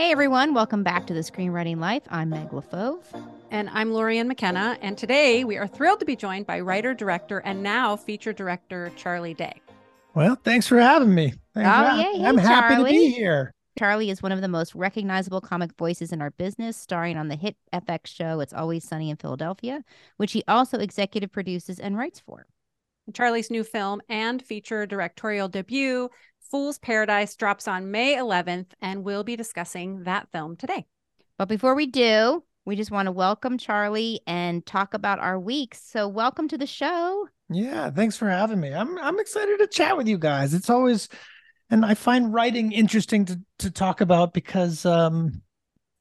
Hey everyone, welcome back to the Screenwriting Life. I'm Meg LaFauve. And I'm Lorien McKenna. And today we are thrilled to be joined by writer, director, and now feature director Charlie Day. Well, thanks for having me. Thanks Oh, for yeah, hey, I'm happy Charlie. to be here. Charlie is one of the most recognizable comic voices in our business, starring on the hit FX show It's Always Sunny in Philadelphia, which he also executive produces and writes for. Charlie's new film and feature directorial debut, Fool's Paradise, drops on May 11th, and we'll be discussing that film today. But before we do, we just want to welcome Charlie and talk about our weeks. So, welcome to the show. Yeah, thanks for having me. I'm I'm excited to chat with you guys. It's always and I find writing interesting to to talk about because um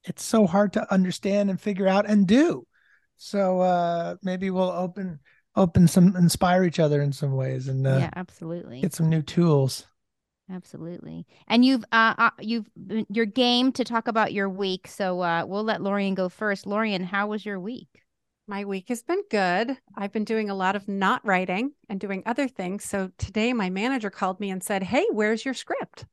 it's so hard to understand and figure out and do. So uh maybe we'll open open some inspire each other in some ways and uh, yeah, absolutely. get some new tools. Absolutely. And you've uh, uh you've your game to talk about your week. So uh we'll let Lorien go first. Lorien, how was your week? My week has been good. I've been doing a lot of not writing and doing other things. So today, my manager called me and said, Hey, where's your script?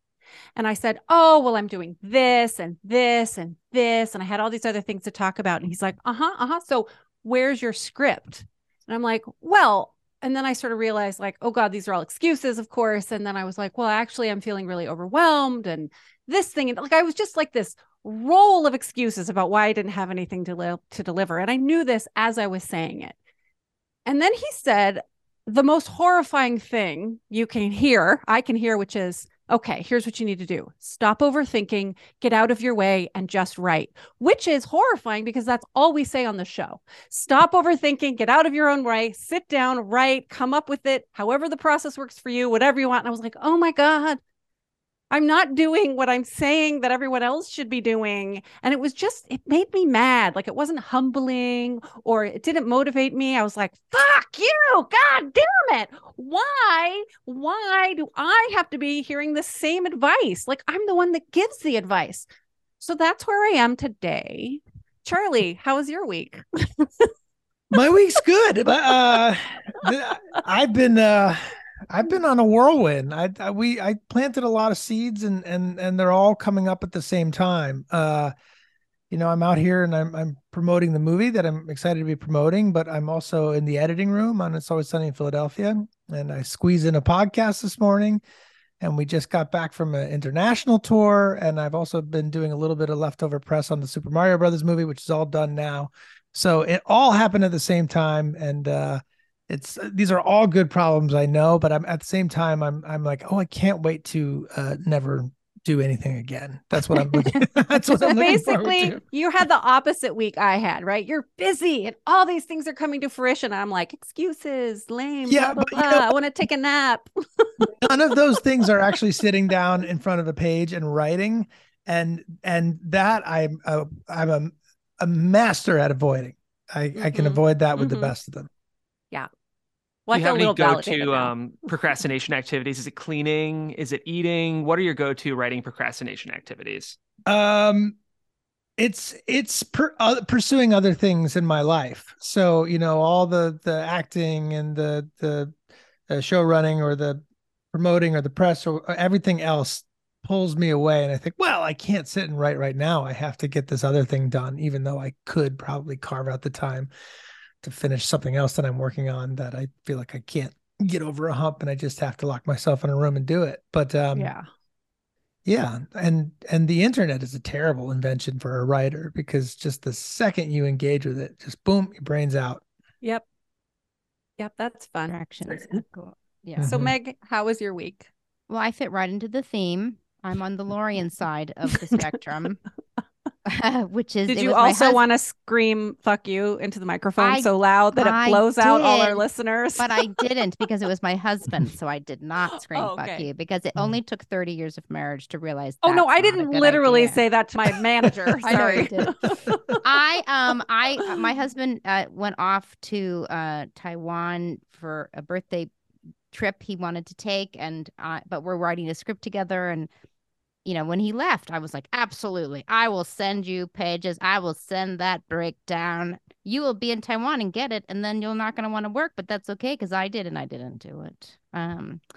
And I said, Oh, well, I'm doing this and this and this. And I had all these other things to talk about. And he's like, Uh huh, uh huh. So where's your script? And I'm like, Well, and then I sort of realized, like, oh God, these are all excuses, of course. And then I was like, Well, actually, I'm feeling really overwhelmed and this thing. And like, I was just like this roll of excuses about why I didn't have anything to li- to deliver. And I knew this as I was saying it. And then he said the most horrifying thing you can hear, I can hear, which is, okay, here's what you need to do. Stop overthinking, get out of your way and just write, which is horrifying because that's all we say on the show. Stop overthinking, get out of your own way, sit down, write, come up with it, however the process works for you, whatever you want. And I was like, "Oh my god, I'm not doing what I'm saying that everyone else should be doing. And it was just, it made me mad. Like it wasn't humbling or it didn't motivate me. I was like, fuck you. God damn it. Why? Why do I have to be hearing the same advice? Like I'm the one that gives the advice. So that's where I am today. Charlie, how was your week? My week's good. but, Uh, I've been uh, I've been on a whirlwind. I, I we I planted a lot of seeds and and and they're all coming up at the same time. Uh, you know, I'm out here and I'm I'm promoting the movie that I'm excited to be promoting, but I'm also in the editing room on It's Always Sunny in Philadelphia, and I squeeze in a podcast this morning. And we just got back from an international tour, and I've also been doing a little bit of leftover press on the Super Mario Brothers movie, which is all done now. So it all happened at the same time, and uh, it's these are all good problems I know, but I'm at the same time I'm I'm like, oh, I can't wait to uh, never do anything again. That's what I'm looking. that's what So I'm basically, you had the opposite week I had, right? You're busy and all these things are coming to fruition. I'm like, excuses, lame, Yeah, blah, blah, you know- I want to take a nap. None of those things are actually sitting down in front of a page and writing, and and that I'm a, I'm a a master at avoiding. I I can Mhm. avoid that with Mhm. the best of them. Well, Do you have a any go-to um, procrastination activities? Is it cleaning? Is it eating? What are your go-to writing procrastination activities? um it's it's per, uh, pursuing other things in my life so you know all the the acting and the the uh, show running or the promoting or the press or, or everything else pulls me away and i think well i can't sit and write right now i have to get this other thing done even though i could probably carve out the time to finish something else that i'm working on that i feel like i can't get over a hump and i just have to lock myself in a room and do it but um yeah. yeah, and and the internet is a terrible invention for a writer because just the second you engage with it, just boom, your brain's out. Yep. Yep. That's fun. Distractions. Cool. Yeah. So, Mhm. Meg, how was your week? Well, I fit right into the theme. I'm on the Lorien side of the spectrum, which is Did you also want to scream "fuck you" into the microphone I- so loud that I it blows out all our listeners? but I didn't because it was my husband, so I did not scream Oh, "fuck you" because it Mhm. only took 30 years of marriage to realize. oh no, I didn't literally idea. say that to my manager. I Sorry. did. I um I uh, my husband uh, went off to uh Taiwan for a birthday trip he wanted to take and uh, but we're writing a script together and you know when he left I was like absolutely. I will send you pages. I will send that breakdown. You will be in Taiwan and get it and then you're not going to want to work but that's okay cuz I did and I didn't do it. Um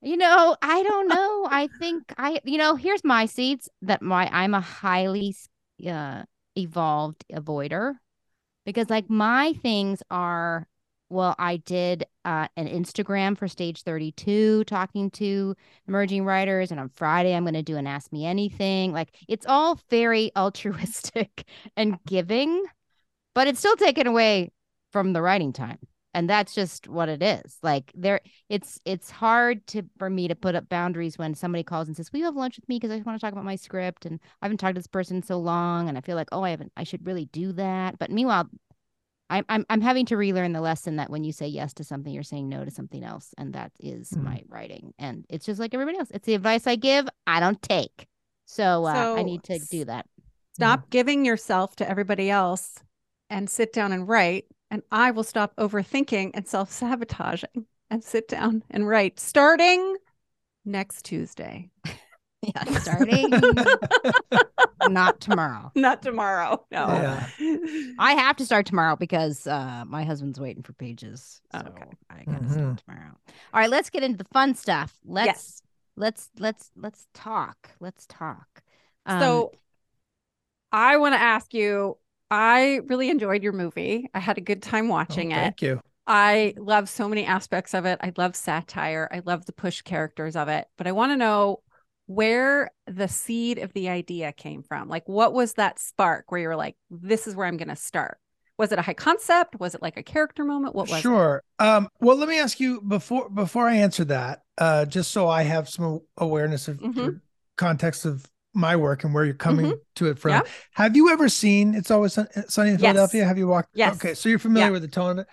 You know, I don't know. I think I, you know, here's my seeds that my I'm a highly uh, evolved avoider because like my things are well, I did uh, an Instagram for Stage 32 talking to emerging writers. And on Friday, I'm going to do an Ask Me Anything. Like it's all very altruistic and giving, but it's still taken away from the writing time. And that's just what it is. Like there, it's it's hard to for me to put up boundaries when somebody calls and says, "Will you have lunch with me?" Because I want to talk about my script, and I haven't talked to this person so long, and I feel like, oh, I haven't, I should really do that. But meanwhile, I'm I'm I'm having to relearn the lesson that when you say yes to something, you're saying no to something else, and that is mm. my writing. And it's just like everybody else. It's the advice I give, I don't take. So, uh, so I need to do that. Stop yeah. giving yourself to everybody else, and sit down and write. And I will stop overthinking and self sabotaging, and sit down and write. Starting next Tuesday. Yeah, starting not tomorrow. Not tomorrow. No. Yeah. I have to start tomorrow because uh, my husband's waiting for pages. So okay. I gotta mm-hmm. start tomorrow. All right, let's get into the fun stuff. Let's yes. let's let's let's talk. Let's talk. Um, so I want to ask you, I really enjoyed your movie. I had a good time watching oh, it. Thank you. I love so many aspects of it. I love satire. I love the push characters of it. But I want to know where the seed of the idea came from. Like, what was that spark where you're like, this is where I'm going to start? Was it a high concept? Was it like a character moment? What was sure. It? Um, well, let me ask you before before I answer that, uh, just so I have some awareness of mm-hmm. context of my work and where you're coming mm-hmm. to it from. Yeah. Have you ever seen It's Always Sunny in yes. Philadelphia? Have you walked? Yes. Okay, so you're familiar yeah. with the tone of it.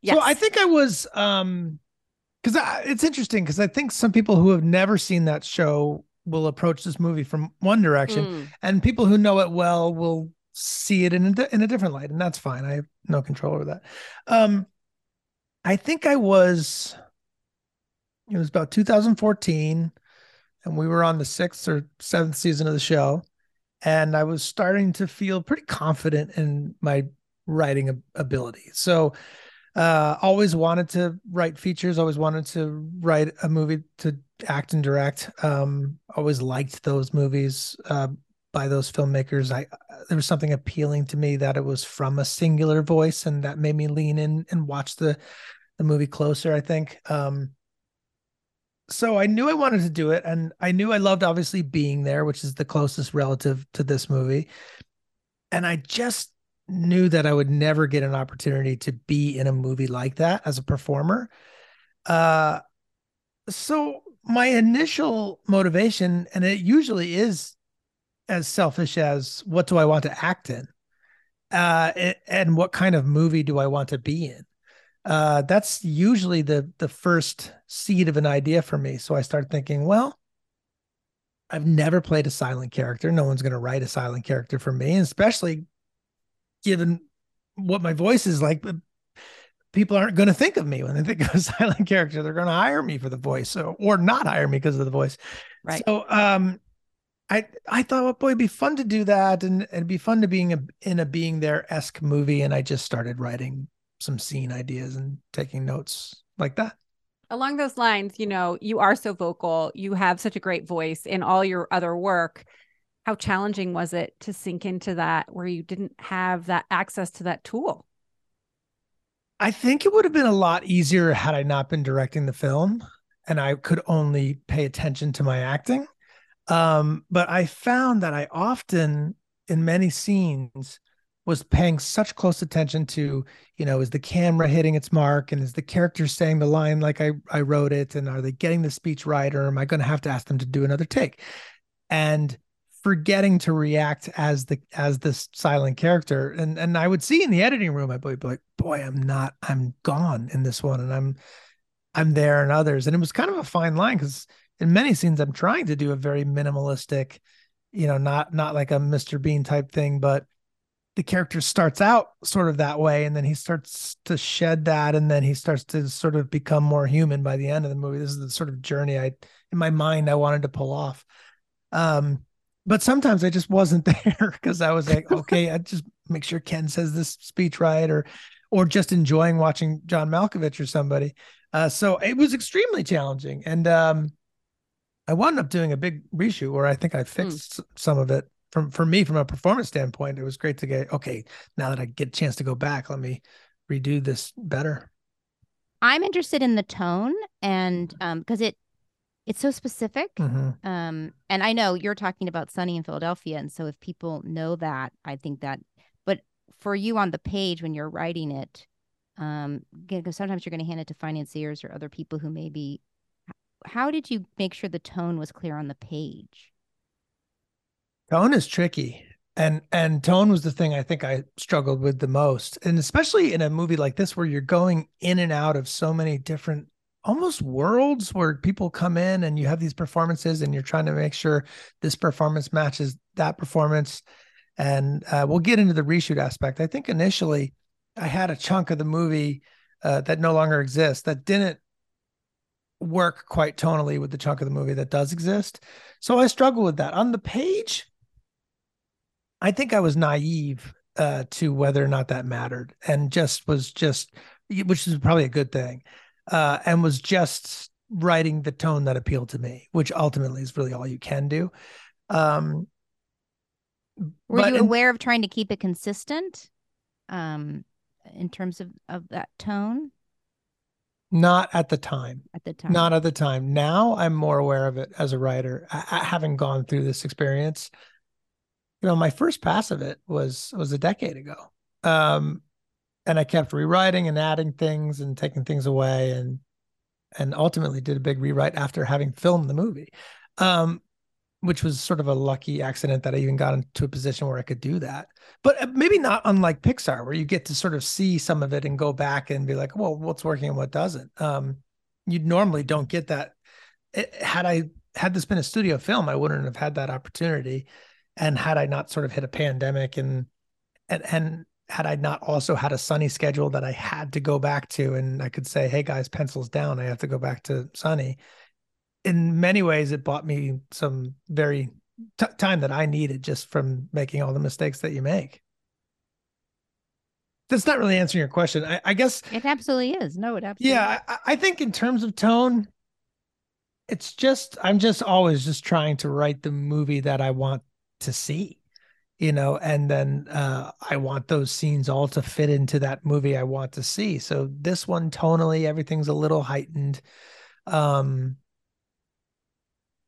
Yes. So I think I was um because it's interesting because I think some people who have never seen that show will approach this movie from one direction, mm. and people who know it well will see it in a, in a different light, and that's fine. I have no control over that. Um, I think I was. It was about 2014, and we were on the sixth or seventh season of the show, and I was starting to feel pretty confident in my writing ability. So uh always wanted to write features always wanted to write a movie to act and direct. Um always liked those movies uh by those filmmakers. I there was something appealing to me that it was from a singular voice and that made me lean in and watch the the movie closer i think. Um so i knew i wanted to do it and i knew i loved obviously being there which is the closest relative to this movie. And i just knew that I would never get an opportunity to be in a movie like that as a performer. Uh, so my initial motivation, and it usually is as selfish as what do I want to act in, uh, and what kind of movie do I want to be in. Uh, that's usually the the first seed of an idea for me. So I start thinking, well, I've never played a silent character. No one's going to write a silent character for me, especially given what my voice is like, people aren't going to think of me when they think of a silent character. They're going to hire me for the voice, so or not hire me because of the voice. Right. So, um, I I thought, well, boy, it'd be fun to do that, and it'd be fun to being a, in a being there esque movie. And I just started writing some scene ideas and taking notes like that. Along those lines, you know, you are so vocal. You have such a great voice in all your other work how challenging was it to sink into that where you didn't have that access to that tool? I think it would have been a lot easier had I not been directing the film and I could only pay attention to my acting. Um, but I found that I often, in many scenes, was paying such close attention to, you know, is the camera hitting its mark and is the character saying the line like I, I wrote it? And are they getting the speech right? Or am I going to have to ask them to do another take? And forgetting to react as the as this silent character. And and i would see in the editing room i'd be like boy i'm not i'm gone in this one and i'm i'm there in others. And it was kind of a fine line because in many scenes i'm trying to do a very minimalistic you know not not like a mr bean type thing but the character starts out sort of that way and then he starts to shed that and then he starts to sort of become more human by the end of the movie. This is the sort of journey i in my mind i wanted to pull off. Um but sometimes I just wasn't there because I was like, okay, I just make sure Ken says this speech right, or or just enjoying watching John Malkovich or somebody. Uh, so it was extremely challenging, and um, I wound up doing a big reshoot where I think I fixed mm. some of it from for me from a performance standpoint. It was great to get okay. Now that I get a chance to go back, let me redo this better. I'm interested in the tone and um because it it's so specific. Mm-hmm. Um and I know you're talking about Sunny in Philadelphia and so if people know that, I think that but for you on the page when you're writing it um because sometimes you're going to hand it to financiers or other people who maybe how did you make sure the tone was clear on the page? Tone is tricky. And and tone was the thing I think I struggled with the most. And especially in a movie like this where you're going in and out of so many different almost worlds where people come in and you have these performances and you're trying to make sure this performance matches that performance. And uh, we'll get into the reshoot aspect. I think initially I had a chunk of the movie uh, that no longer exists that didn't work quite tonally with the chunk of the movie that does exist. So I struggle with that. On the page, I think I was naive uh, to whether or not that mattered and just was just, which is probably a good thing, uh, and was just writing the tone that appealed to me, which ultimately is really all you can do. Um, Were you aware of trying to keep it consistent um, in terms of, of that tone? Not at the time. At the time. Not at the time. Now I'm more aware of it as a writer, I, I, having gone through this experience. You know, my first pass of it was was a decade ago. Um, and I kept rewriting and adding things and taking things away and and ultimately did a big rewrite after having filmed the movie. Um, which was sort of a lucky accident that I even got into a position where I could do that. But uh, maybe not unlike Pixar, where you get to sort of see some of it and go back and be like, well, what's working and what doesn't. Um, you normally don't get that. It, had I had this been a studio film, I wouldn't have had that opportunity. And had I not sort of hit a pandemic and and and had I not also had a sunny schedule that I had to go back to, and I could say, "Hey guys, pencils down. I have to go back to sunny." in many ways, it bought me some very t- time that I needed just from making all the mistakes that you make. That's not really answering your question. I, I guess it absolutely is. No, it absolutely. Yeah, I, I think in terms of tone, it's just I'm just always just trying to write the movie that I want to see you know and then uh i want those scenes all to fit into that movie i want to see so this one tonally everything's a little heightened um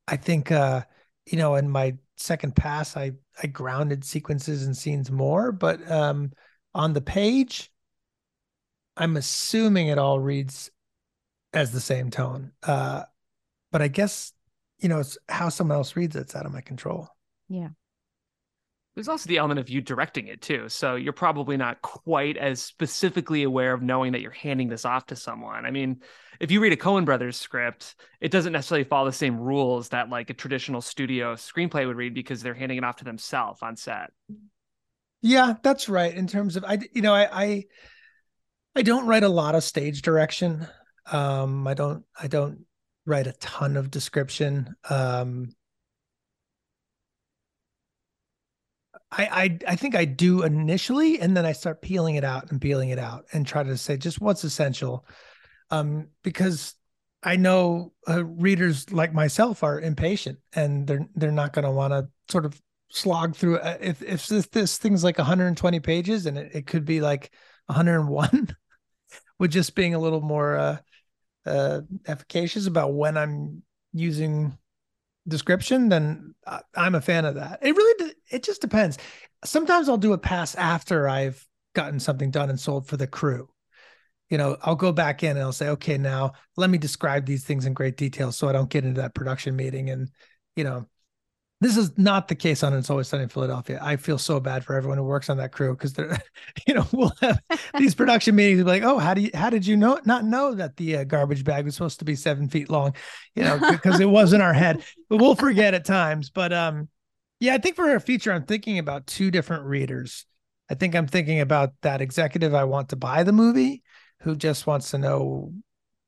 I think uh, you know, in my second pass, I I grounded sequences and scenes more, but um, on the page, I'm assuming it all reads as the same tone. Uh, but I guess you know, it's how someone else reads it's out of my control. Yeah. There's also the element of you directing it too. So you're probably not quite as specifically aware of knowing that you're handing this off to someone. I mean, if you read a Coen Brothers script, it doesn't necessarily follow the same rules that like a traditional studio screenplay would read because they're handing it off to themselves on set. Yeah, that's right. In terms of I, you know, I, I, I don't write a lot of stage direction. Um, I don't, I don't write a ton of description. Um, I, I I think I do initially, and then I start peeling it out and peeling it out and try to say just what's essential, um, because I know uh, readers like myself are impatient and they're they're not going to want to sort of slog through it. If if this, this thing's like 120 pages and it, it could be like 101, with just being a little more uh, uh, efficacious about when I'm using description, then I'm a fan of that. It really it just depends. Sometimes I'll do a pass after I've gotten something done and sold for the crew. You know, I'll go back in and I'll say, okay, now let me describe these things in great detail so I don't get into that production meeting and you know this is not the case on It's Always Sunny in Philadelphia. I feel so bad for everyone who works on that crew because they're, you know, we'll have these production meetings like, oh, how do you, how did you know not know that the uh, garbage bag was supposed to be seven feet long, you know, because it was in our head. But we'll forget at times. But um, yeah, I think for a feature, I'm thinking about two different readers. I think I'm thinking about that executive I want to buy the movie, who just wants to know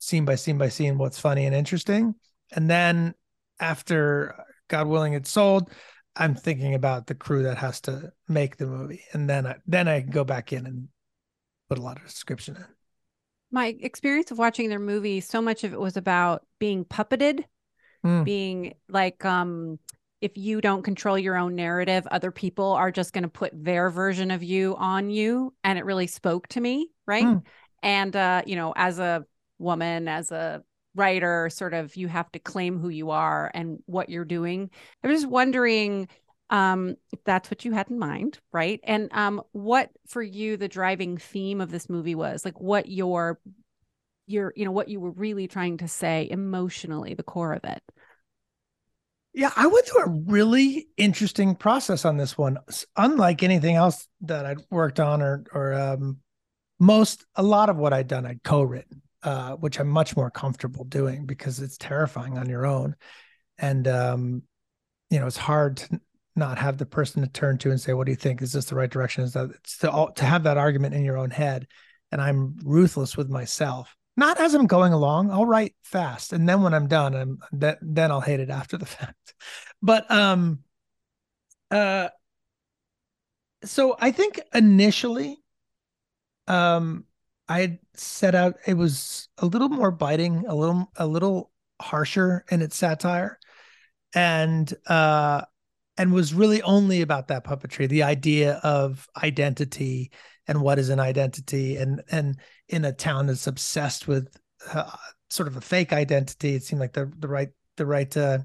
scene by scene by scene what's funny and interesting, and then after God willing, it's sold. I'm thinking about the crew that has to make the movie, and then I then I can go back in and put a lot of description in. My experience of watching their movie, so much of it was about being puppeted. Mm. being like um if you don't control your own narrative other people are just going to put their version of you on you and it really spoke to me right Mm. and uh you know as a woman as a writer sort of you have to claim who you are and what you're doing. I was just wondering um if that's what you had in mind right? And um what for you the driving theme of this movie was like what your your you know what you were really trying to say emotionally the core of it? Yeah, I went through a really interesting process on this one. Unlike anything else that I'd worked on or or um most a lot of what I'd done I'd co-written, uh, which I'm much more comfortable doing because it's terrifying on your own. And um, you know, it's hard to not have the person to turn to and say, What do you think? Is this the right direction? Is that it's to all to have that argument in your own head. And I'm ruthless with myself. Not as I'm going along. I'll write fast. And then when I'm done, I'm that then I'll hate it after the fact but um uh so i think initially um i set out it was a little more biting a little a little harsher in its satire. And uh and was really only about that puppetry the idea of identity and what is an identity. And and in a town that's obsessed with uh, sort of a fake identity it seemed like the the right the right uh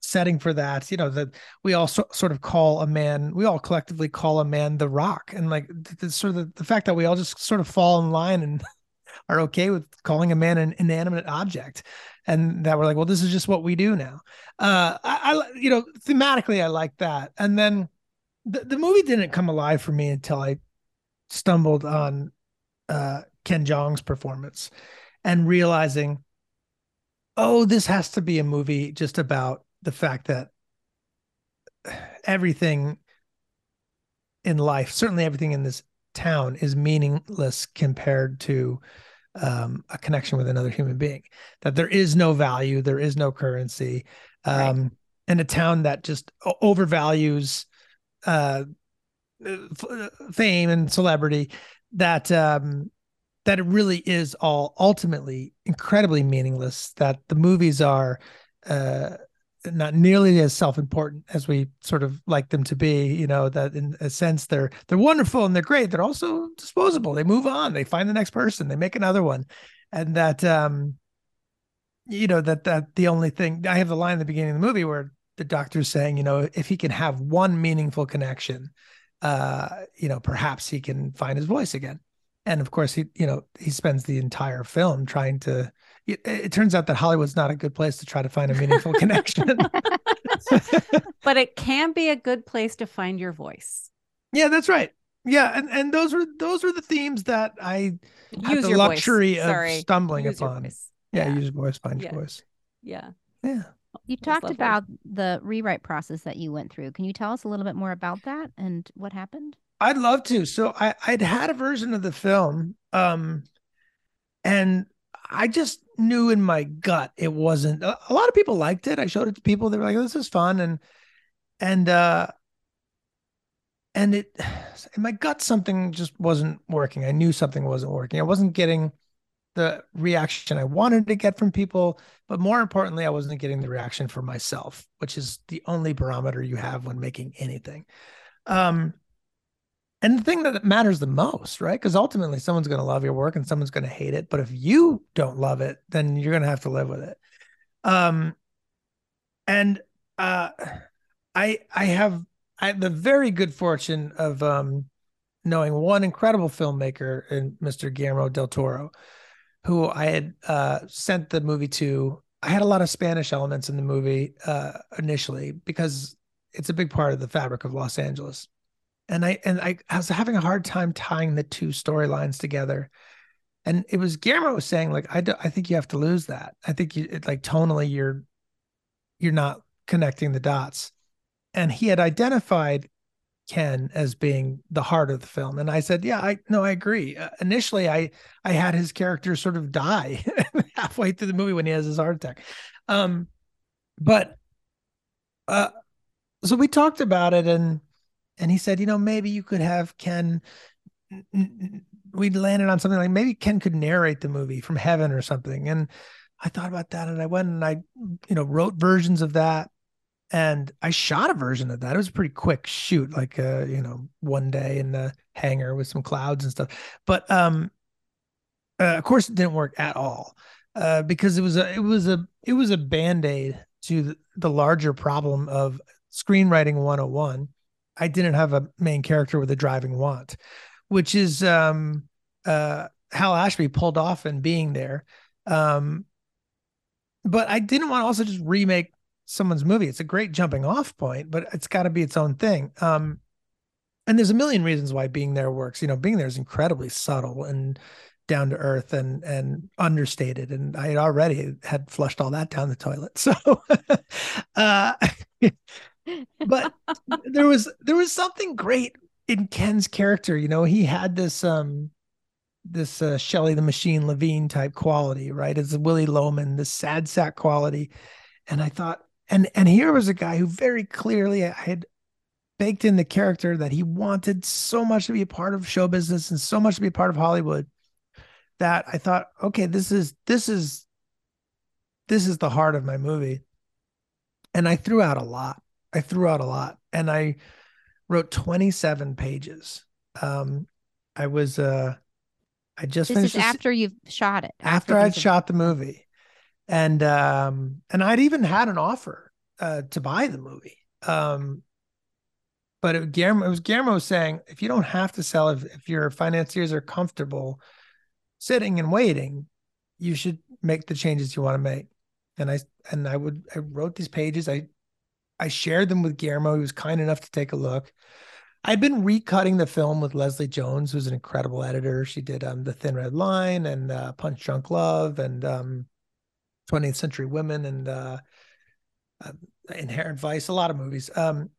setting for that you know that we all so, sort of call a man we all collectively call a man the rock. And like the, the sort of the, the fact that we all just sort of fall in line and are okay with calling a man an inanimate object. And that we're like well this is just what we do now. Uh i, I you know thematically i like that. And then the, the movie didn't come alive for me until i stumbled on uh Ken Jeong's performance and realizing oh this has to be a movie just about the fact that everything in life, certainly everything in this town, is meaningless compared to um, a connection with another human being. That there is no value, there is no currency, um, Right. and a town that just overvalues uh, fame and celebrity. That um, that it really is all ultimately incredibly meaningless. That the movies are. Uh, not nearly as self-important as we sort of like them to be you know that in a sense they're they're wonderful and they're great. They're also disposable. They move on. They find the next person. They make another one. And that um you know that that the only thing i have the line at the beginning of the movie where the doctor's saying you know if he can have one meaningful connection uh you know perhaps he can find his voice again. And of course he you know he spends the entire film trying to it, it turns out that hollywood's not a good place to try to find a meaningful connection but it can be a good place to find your voice yeah that's right yeah and and those were those were the themes that i had use the your luxury voice. of Sorry. stumbling use upon yeah, yeah use voice find Yeah. your voice yeah yeah You That's talked lovely. about the rewrite process that you went through. Can you tell us a little bit more about that and what happened? I'd love to. So I, I'd had a version of the film, um, and I just knew in my gut it wasn't. A, lot of people liked it. I showed it to people. They were like, "This is fun," and and uh, and it in my gut something just wasn't working. I knew something wasn't working. I wasn't getting the reaction I wanted to get from people, but more importantly, I wasn't getting the reaction for myself, which is the only barometer you have when making anything. Um, and the thing that matters the most, right? Because ultimately, someone's going to love your work and someone's going to hate it. But if you don't love it, then you're going to have to live with it. Um, and uh, I I have I have the very good fortune of um knowing one incredible filmmaker in Mr. Guillermo del Toro, who I had uh, sent the movie to. I had a lot of Spanish elements in the movie uh, initially because it's a big part of the fabric of Los Angeles and I and I, I was having a hard time tying the two storylines together. And it was Guillermo was saying like I do, I think you have to lose that. I think you it, like tonally you're you're not connecting the dots. And he had identified Ken as being the heart of the film, and I said, yeah, I no, I agree. Uh, initially, I I had his character sort of die halfway through the movie when he has his heart attack. Um, but uh, so we talked about it and and he said, you know, maybe you could have Ken. We'd landed on something like maybe Ken could narrate the movie from heaven or something. And I thought about that and I went and I, you know, wrote versions of that and I shot a version of that. It was a pretty quick shoot, like uh, you know, one day in the hangar with some clouds and stuff. But um uh, of course it didn't work at all. Uh because it was a it was a it was a band-aid to the, the larger problem of screenwriting 101. I didn't have a main character with a driving want, which is um uh Hal Ashby pulled off in being there. Um but I didn't want to also just remake someone's movie. It's a great jumping off point, but it's got to be its own thing. Um, and there's a million reasons why being there works. You know, being there is incredibly subtle and down to earth and and understated. And I had already had flushed all that down the toilet. So, uh, but there was there was something great in Ken's character. You know, he had this um this uh, Shelley the Machine Levene type quality, right? It's Willy Loman, this sad sack quality. And I thought, and and here was a guy who very clearly I had baked in the character that he wanted so much to be a part of show business and so much to be a part of Hollywood that I thought, okay, this is this is this is the heart of my movie. And I threw out a lot. I threw out a lot. And I wrote 27 pages. Um I was uh I just this finished is after you've shot it. after I'd shot the movie, and um, and I'd even had an offer uh, to buy the movie. Um, but it, Guillermo, it was Guillermo saying, if you don't have to sell, if, if your financiers are comfortable sitting and waiting, you should make the changes you want to make. And I and I would I wrote these pages. I I shared them with Guillermo. He was kind enough to take a look. I'd been recutting the film with Leslie Jones, who's an incredible editor. She did um, The Thin Red Line and uh, Punch Drunk Love and um, 20th Century Women and uh, uh, Inherent Vice, a lot of movies. Um,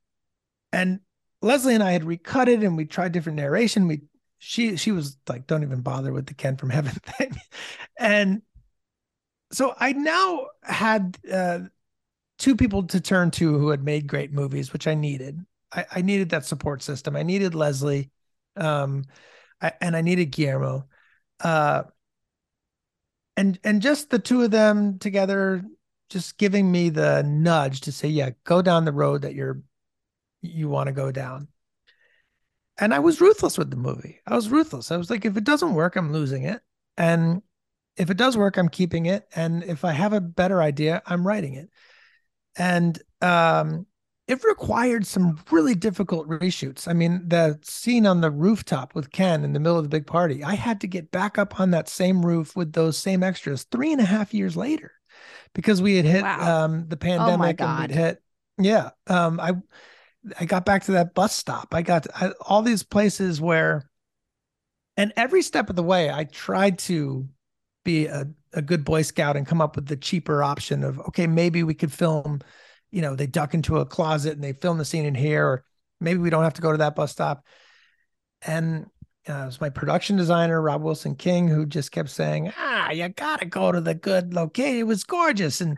and Leslie and I had recut it and we tried different narration. We she she was like, don't even bother with the Ken from Heaven thing. and so I now had uh, two people to turn to who had made great movies, which I needed. I, I needed that support system. I needed Leslie, um, I, and I needed Guillermo, uh, and and just the two of them together, just giving me the nudge to say, yeah, go down the road that you're you want to go down. And I was ruthless with the movie. I was ruthless. I was like, if it doesn't work, I'm losing it, and if it does work, I'm keeping it, and if I have a better idea, I'm writing it. And um, it required some really difficult reshoots. I mean, the scene on the rooftop with Ken in the middle of the big party, I had to get back up on that same roof with those same extras three and a half years later because we had hit Wow. um, the pandemic and God. we'd hit, yeah. Um, I, I got back to that bus stop. I got I, all these places where, and every step of the way, I tried to be a, a good Boy Scout and come up with the cheaper option of, okay, maybe we could film you know, they duck into a closet and they film the scene in here, or maybe we don't have to go to that bus stop. And uh, it was my production designer, Rob Wilson King, who just kept saying, ah, you gotta go to the good location. It was gorgeous. And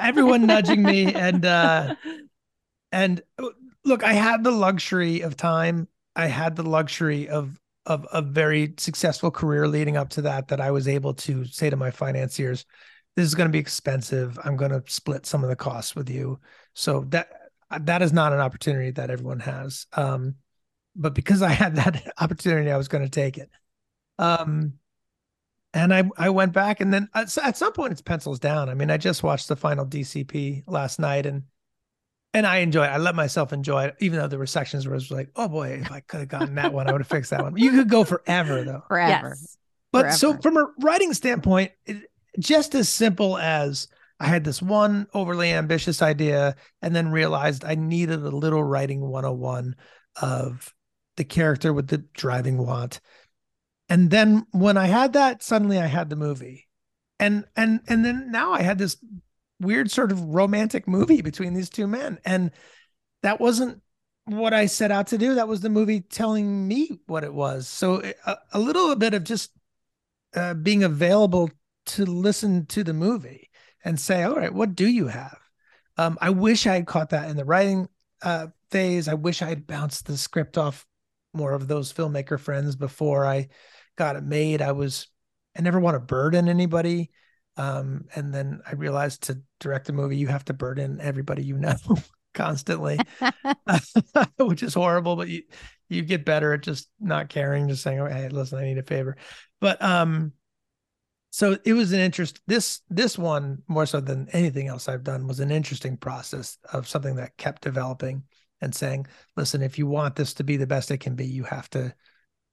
everyone nudging me. And uh and uh, look, I had the luxury of time. I had the luxury of of a very successful career leading up to that, that I was able to say to my financiers, this is going to be expensive. I'm going to split some of the costs with you. So that that is not an opportunity that everyone has. Um, but because I had that opportunity, I was going to take it. Um, and I I went back, and then at, at some point it's pencils down. I mean, I just watched the final DCP last night, and and I enjoy it. I let myself enjoy it, even though there were sections where I was like, oh boy, if I could have gotten that one, I would have fixed that one. You could go forever though. forever. Yes. But so from a writing standpoint, it, just as simple as I had this one overly ambitious idea and then realized I needed a little writing 101 of the character with the driving want. And then when I had that, suddenly I had the movie. And and and then now I had this weird sort of romantic movie between these two men. And that wasn't what I set out to do. That was the movie telling me what it was. So a, a little bit of just uh, being available to listen to the movie and say, all right, what do you have? Um, I wish I had caught that in the writing uh, phase. I wish I had bounced the script off more of those filmmaker friends before I got it made. I was, I never want to burden anybody. Um, and then I realized to direct a movie, you have to burden everybody you know constantly, which is horrible. But you you get better at just not caring, just saying, "Oh, hey, listen, I need a favor." But um, so it was an interest. This this one more so than anything else I've done was an interesting process of something that kept developing and saying, "Listen, if you want this to be the best it can be, you have to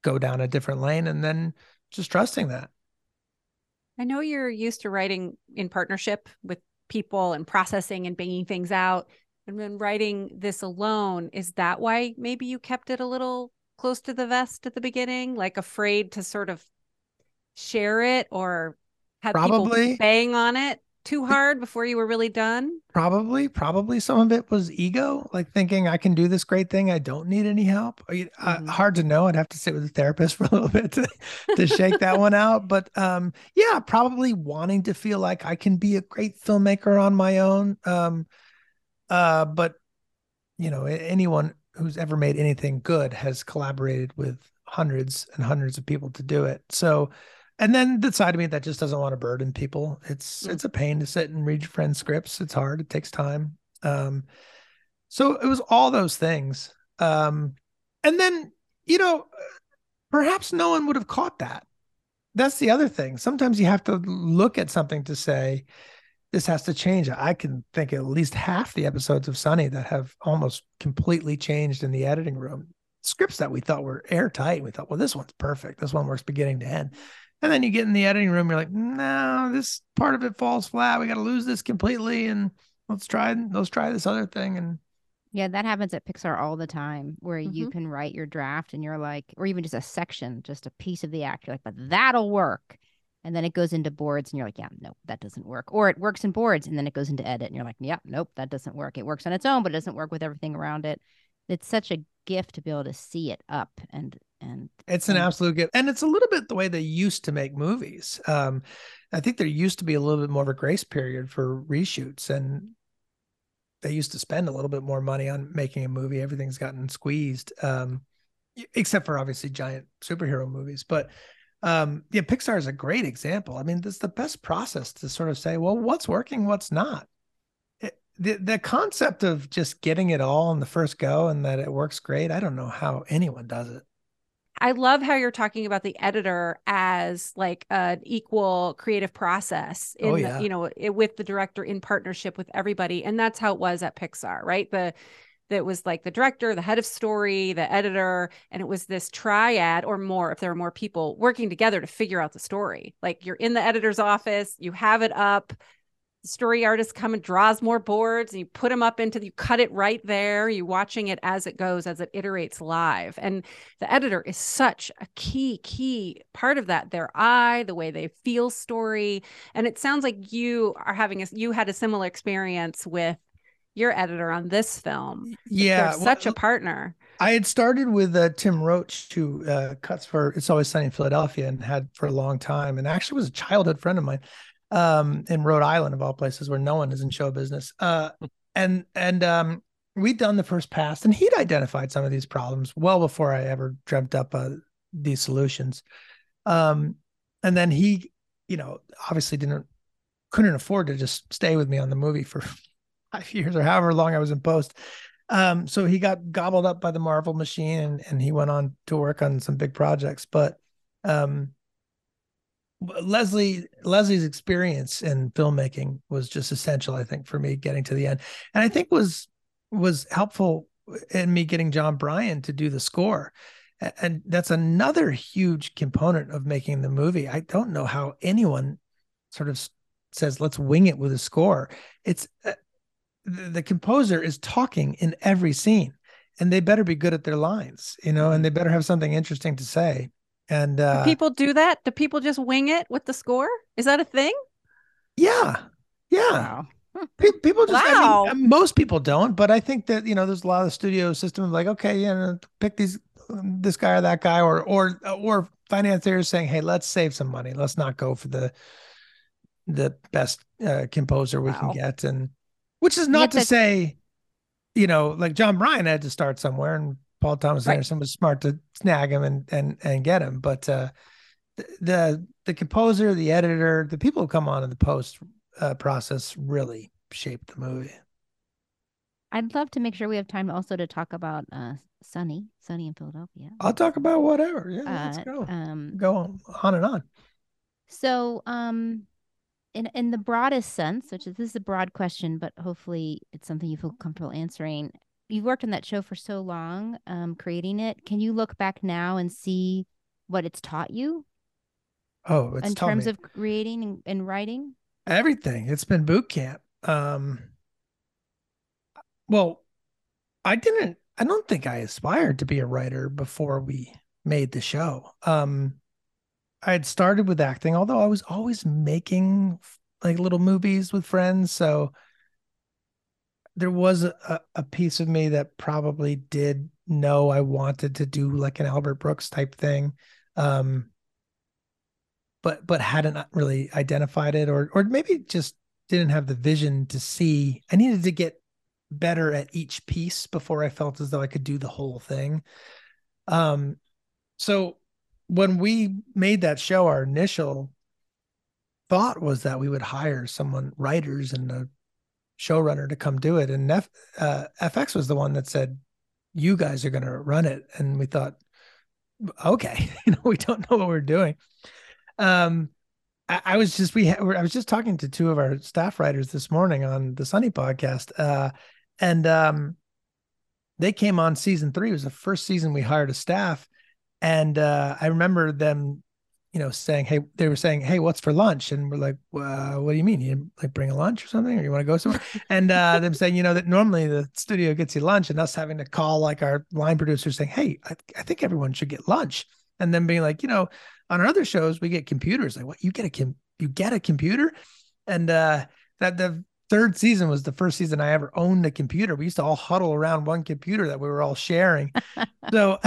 go down a different lane," and then just trusting that. I know you're used to writing in partnership with people and processing and banging things out. And then writing this alone, is that why maybe you kept it a little close to the vest at the beginning, like afraid to sort of share it or have Probably. people bang on it too hard before you were really done? Probably, probably some of it was ego, like thinking I can do this great thing. I don't need any help. Uh, Mhm. hard to know. I'd have to sit with a therapist for a little bit to, to shake that one out. But um, yeah, probably wanting to feel like I can be a great filmmaker on my own. Um, uh, but you know, anyone who's ever made anything good has collaborated with hundreds and hundreds of people to do it. So, and then the side of me that just doesn't want to burden people. It's Mm. it's a pain to sit and read your friends' scripts. It's hard. It takes time. Um, so it was all those things. Um, and then you know, perhaps no one would have caught that. That's the other thing. Sometimes you have to look at something to say, this has to change. I can think at least half the episodes of Sunny that have almost completely changed in the editing room. Scripts that we thought were airtight. We thought, well, this one's perfect. This one works beginning to end. And then you get in the editing room, you're like, no, this part of it falls flat. We got to lose this completely, and let's try let's try this other thing. And Yeah, that happens at Pixar all the time where you Mhm. can write your draft and you're like, or even just a section, just a piece of the act. You're like, but that'll work. And then it goes into boards and you're like, yeah, nope, that doesn't work. Or it works in boards and then it goes into edit and you're like, yep, nope, that doesn't work. It works on its own, but it doesn't work with everything around it. It's such a gift to be able to see it up and, and It's an absolute gift. And it's a little bit the way they used to make movies. Um, I think there used to be a little bit more of a grace period for reshoots and they used to spend a little bit more money on making a movie. Everything's gotten squeezed. Um, except for obviously giant superhero movies. But um, yeah, Pixar is a great example. I mean, this is the best process to sort of say, well, what's working, what's not. The the concept of just getting it all in the first go and that it works great. I don't know how anyone does it. I love how you're talking about the editor as like an equal creative process in Oh, the- yeah. you know it, with the director in partnership with everybody and that's how it was at Pixar right the that was like the director the head of story the editor and it was this triad or more if there were more people working together to figure out the story like you're in the editor's office you have it up the story artist come and draws more boards and you put them up into you cut it right there You're watching it as it goes as it iterates live. And the editor is such a key key part of that their eye the way they feel story. And it sounds like you are having a you had a similar experience with your editor on this film Yeah, they're such a partner. I had started with uh, Tim Roche, who uh, cuts for It's Always Sunny in Philadelphia and had for a long time, and actually was a childhood friend of mine um, in Rhode Island, of all places, where no one is in show business. Uh, and and um, we'd done the first pass, and he'd identified some of these problems well before I ever dreamt up uh, these solutions. Um, and then he, you know, obviously didn't couldn't afford to just stay with me on the movie for five years or however long I was in post. Um, so he got gobbled up by the Marvel machine and, and he went on to work on some big projects. But um, Leslie Leslie's experience in filmmaking was just essential, I think, for me getting to the end, and I think was was helpful in me getting Jon Brion to do the score. And that's another huge component of making the movie. I don't know how anyone sort of says, let's wing it with a score. It's uh, the, the composer is talking in every scene and they better be good at their lines, you know, and they better have something interesting to say. And do uh, people do that do people just wing it with the score is that a thing yeah, yeah, wow. People just, I mean, Wow. most people don't, but I think that, you know, there's a lot of studio systems like, okay, you know, pick these, um, this guy or that guy, or, or, or financiers saying, Hey, let's save some money. Let's not go for the, the best uh, composer we Wow. can get. And which is not to that- say, you know, like Jon Brion had to start somewhere and Paul Thomas Right. Anderson was smart to snag him and, and, and get him. But, uh, the the, the composer, the editor, the people who come on in the post uh, process really shaped the movie. I'd love to make sure we have time also to talk about uh Sunny, Sunny in Philadelphia. I'll talk about whatever. Yeah, let's Uh, go. Um, go on, on and on. So, um, in in the broadest sense, which is this is a broad question, but hopefully it's something you feel comfortable answering. You've worked on that show for so long, um, creating it. Can you look back now and see what it's taught you Oh, it's in terms me of creating and, and writing? everything. It's been boot camp. Um, well, I didn't. I don't think I aspired to be a writer before we made the show. Um, I had started with acting, although I was always making like little movies with friends. So there was a, a piece of me that probably did know I wanted to do like an Albert Brooks type thing. Um, but but hadn't really identified it or or maybe just didn't have the vision to see I needed to get better at each piece before I felt as though I could do the whole thing. Um so when we made that show our initial thought was that we would hire someone writers and a showrunner to come do it. And F, uh, FX was the one that said you guys are going to run it. And we thought okay you know we don't know what we're doing. Um I, I was just we ha- I was just talking to two of our staff writers this morning on the Sunny podcast uh and um they came on season 3 it was the first season we hired a staff. And uh I remember them you know saying hey they were saying hey what's for lunch? And we're like well, what do you mean? You like bring a lunch or something or you want to go somewhere? And uh them saying you know that normally the studio gets you lunch and us having to call like our line producer saying hey I, I think everyone should get lunch. And then being like you know on our other shows we get computers like what you get a com- you get a computer? And uh that the third season was the first season i ever owned a computer. We used to all huddle around one computer that we were all sharing. So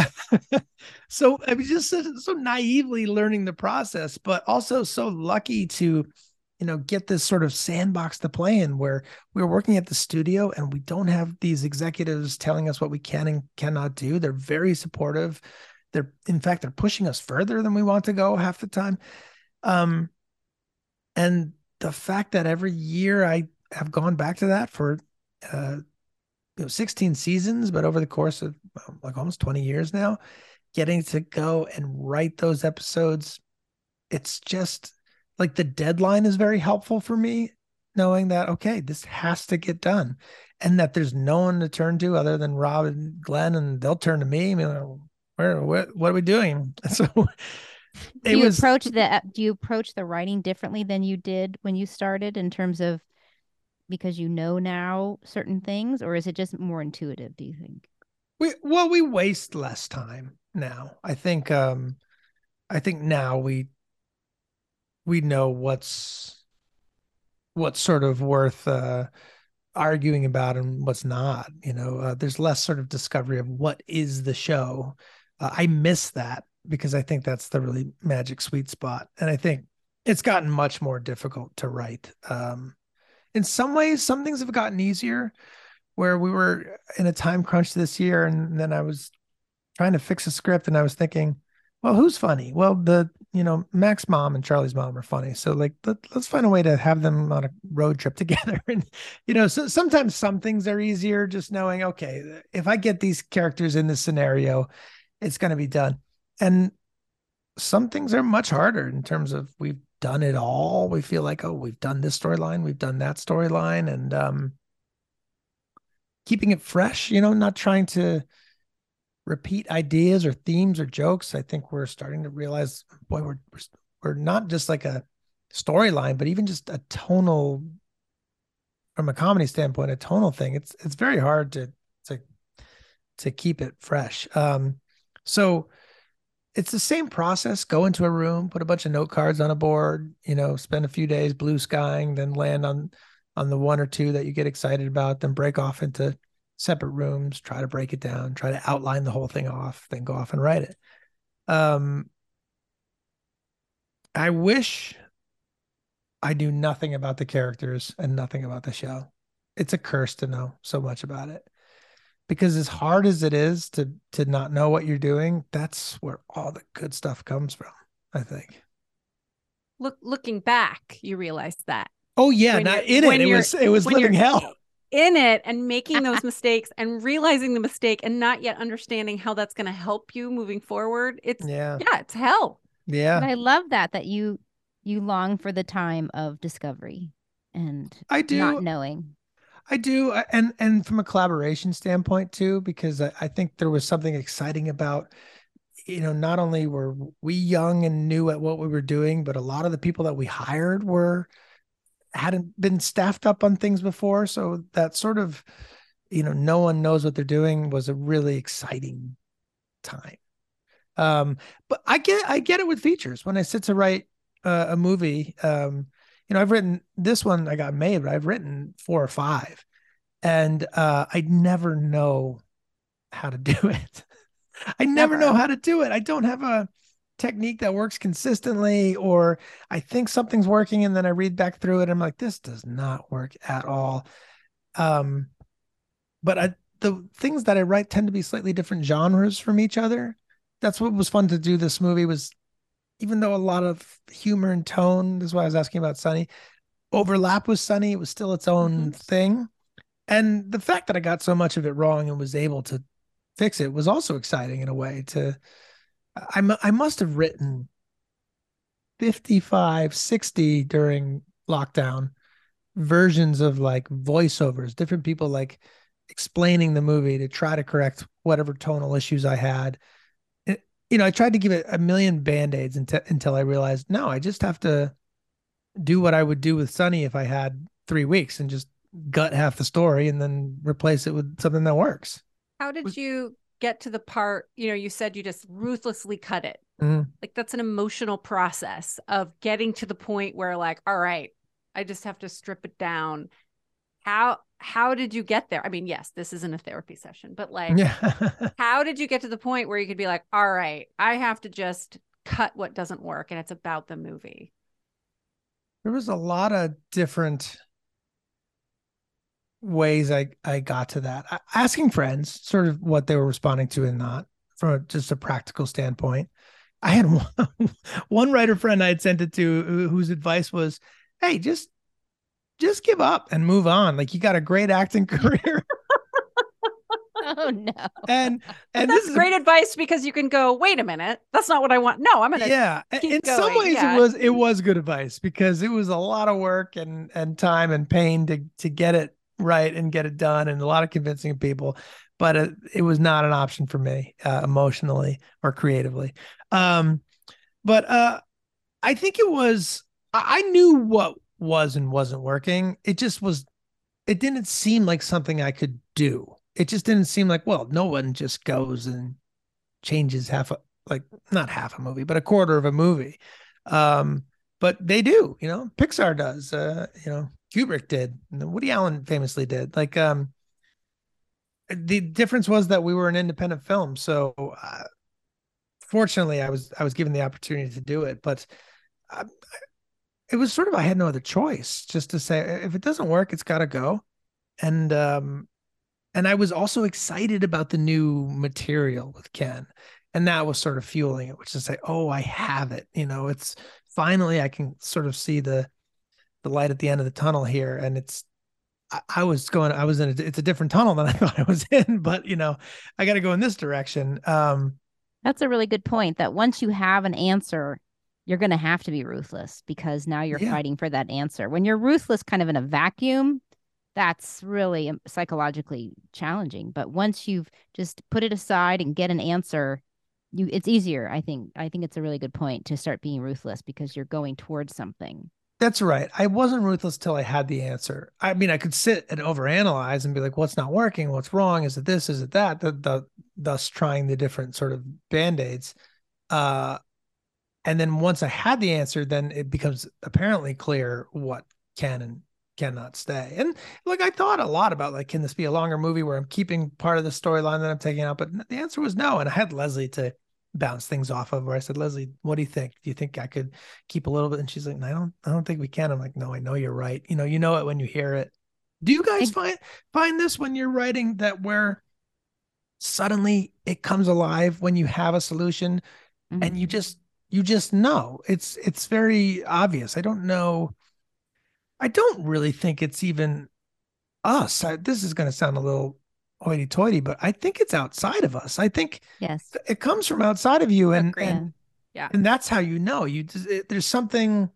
so i was just so, so naively learning the process but also so lucky to you know get this sort of sandbox to play in where we're working at the studio and we don't have these executives telling us what we can and cannot do. They're very supportive. They're in fact they're pushing us further than we want to go half the time. Um and the fact that every year i have gone back to that for uh you know 16 seasons but over the course of um, like almost 20 years now getting to go and write those episodes it's just like the deadline is very helpful for me knowing that okay this has to get done and that there's no one to turn to other than rob and glenn and they'll turn to me I mean, where what, what are we doing? So do you was, approach the do you approach the writing differently than you did when you started in terms of because you know now certain things or is it just more intuitive do you think? We well we waste less time now. I think um i think now we we know what's what's sort of worth uh arguing about and what's not you know uh, there's less sort of discovery of what is the show. Uh, i miss that because i think that's the really magic sweet spot. And i think it's gotten much more difficult to write um in some ways some things have gotten easier where we were in a time crunch this year and then i was trying to fix a script and i was thinking well who's funny? Well the you know mac's mom and charlie's mom are funny so like let, us find a way to have them on a road trip together and you know so sometimes some things are easier just knowing okay if i get these characters in this scenario it's going to be done. And some things are much harder in terms of we've done it all. We feel like, oh, we've done this storyline, we've done that storyline, and um, keeping it fresh, you know, not trying to repeat ideas or themes or jokes. I think we're starting to realize, boy, we're we're, not just like a storyline, but even just a tonal, from a comedy standpoint, a tonal thing. It's it's very hard to to to keep it fresh. Um, so it's the same process. Go into a room, put a bunch of note cards on a board, you know, spend a few days blue skying, then land on on the one or two that you get excited about, then break off into separate rooms, try to break it down, try to outline the whole thing off, then go off and write it. Um I wish I knew nothing about the characters and nothing about the show. It's a curse to know so much about it because as hard as it is to to not know what you're doing that's where all the good stuff comes from I think. Look, looking back, you realize that Oh yeah, When not in it. It was it was living hell. in it and making those mistakes and realizing the mistake and not yet understanding how that's going to help you moving forward. It's Yeah. yeah, it's hell. Yeah. But I love that that you you long for the time of discovery and I do. not knowing. I do, and and from a collaboration standpoint too, because I, I think there was something exciting about, you know, not only were we young and new at what we were doing, but a lot of the people that we hired were hadn't been staffed up on things before, so that sort of, you know, no one knows what they're doing was a really exciting time. Um, but I get I get it with features when I sit to write uh, a movie. Um, you know, I've written this one I got made, but I've written four or five, and uh, I never know how to do it. I never, know how to do it. I don't have a technique that works consistently, or I think something's working, and then I read back through it. And I'm like, this does not work at all. Um, but I, the things that I write tend to be slightly different genres from each other. That's what was fun to do. This movie was, even though a lot of humor and tone, this is why I was asking about Sunny, overlap with Sunny, it was still its own mm-hmm. thing. And the fact that I got so much of it wrong and was able to fix it was also exciting in a way. To, I, I must have written 55, 60 during lockdown versions of like voiceovers, different people like explaining the movie to try to correct whatever tonal issues I had. You know, I tried to give it a million band-aids until until I realized no, I just have to do what I would do with Sunny if I had three weeks and just gut half the story and then replace it with something that works. How did you get to the part, you know, you said you just ruthlessly cut it. Mhm. Like that's an emotional process of getting to the point where like, all right, I just have to strip it down. How how did you get there? I mean, yes, this isn't a therapy session, but like Yeah. how did you get to the point where you could be like, all right, I have to just cut what doesn't work and it's about the movie. there was a lot of different ways I, I got to that. Asking friends sort of what they were responding to and not from a, just a practical standpoint. I had one, one writer friend I had sent it to whose advice was, Hey, just, just give up and move on. Like you got a great acting career. Oh no. and, But and that's this is great advice because you can go, wait a minute, that's not what I want. No, I'm gonna yeah a- in some ways yeah. it was it was good advice because it was a lot of work and and time and pain to to get it right and get it done and a lot of convincing of people but it, it was not an option for me uh, emotionally or creatively um but uh i think it was I knew what was and wasn't working it just was it didn't seem like something i could do. It just didn't seem like well no one just goes and changes half a like not half a movie but a quarter of a movie. Um but they do you know pixar does uh you know kubrick did and woody allen famously did. Like um the difference was that we were an independent film so uh, fortunately i was i was given the opportunity to do it but uh, it was sort of i had no other choice just to say if it doesn't work it's got to go. And um and i was also excited about the new material with ken and that was sort of fueling it which is say oh i have it you know it's finally i can sort of see the the light at the end of the tunnel here and it's i, I was going i was in a, it's a different tunnel than i thought i was in but you know i got to go in this direction um That's a really good point that once you have an answer, you're going to have to be ruthless because now you're Yeah. fighting for that answer. When you're ruthless kind of in a vacuum, that's really um, psychologically challenging. But once you've just put it aside and get an answer, you it's easier, I think. I think it's a really good point to start being ruthless because you're going towards something. That's right. I wasn't ruthless till I had the answer. I mean, I could sit and overanalyze and be like, "What's not working? What's wrong? Is it this? Is it that?" The, the thus trying the different sort of band aids. Uh, and then once I had the answer, then it becomes apparently clear what can and cannot stay. And like I thought a lot about like, can this be a longer movie where I'm keeping part of the storyline that I'm taking out? But the answer was no. And I had Leslie to bounce things off of where I said, Leslie, what do you think? Do you think I could keep a little bit? And she's like, I don't, I don't think we can. I'm like, no, I know you're right. You know, you know it when you hear it. Do you guys I- find find this when you're writing that where suddenly it comes alive when you have a solution Mhm. and you just you just know. It's it's very obvious. I don't know. I don't really think it's even us. I, this is going to sound a little hoity-toity, but I think it's outside of us. I think Yes. it comes from outside of you, and and Yeah. and that's how you know. You it, there's something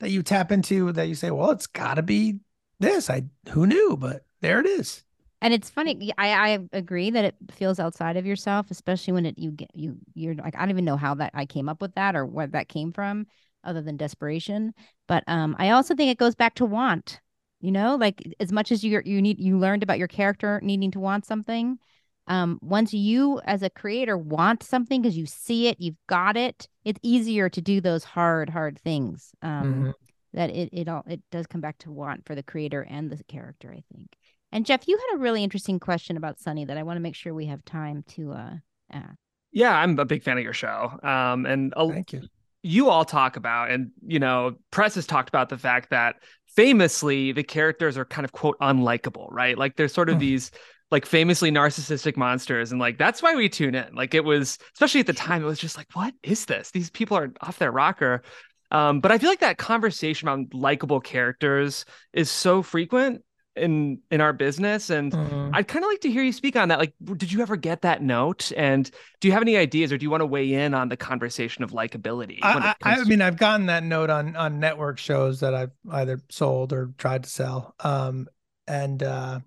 that you tap into that you say, well, it's got to be this. I who knew, but there it is. And it's funny. I, I agree that it feels outside of yourself, especially when it you get you you're like I don't even know how that I came up with that or where that came from, other than desperation. But um, I also think it goes back to want. You know, like as much as you you need you learned about your character needing to want something. Um, once you as a creator want something because you see it, you've got it. It's easier to do those hard, hard things. Um, Mhm. that it it all it does come back to want for the creator and the character, I think. And Jeff, you had a really interesting question about Sunny that I want to make sure we have time to uh ask. Yeah, I'm a big fan of your show. Um, and a, Thank you. you all talk about, and you know, press has talked about the fact that famously the characters are kind of quote unlikable, right? Like there's sort of Hmm. these like famously narcissistic monsters, and like that's why we tune in. Like it was, especially at the time, it was just like, what is this? These people are off their rocker. Um, but I feel like that conversation around likable characters is so frequent in in our business, and Mhm. I'd kind of like to hear you speak on that. Like, did you ever get that note? And do you have any ideas, or do you want to weigh in on the conversation of likability? I, I, I to- mean, I've gotten that note on on network shows that I've either sold or tried to sell. Um, and uh,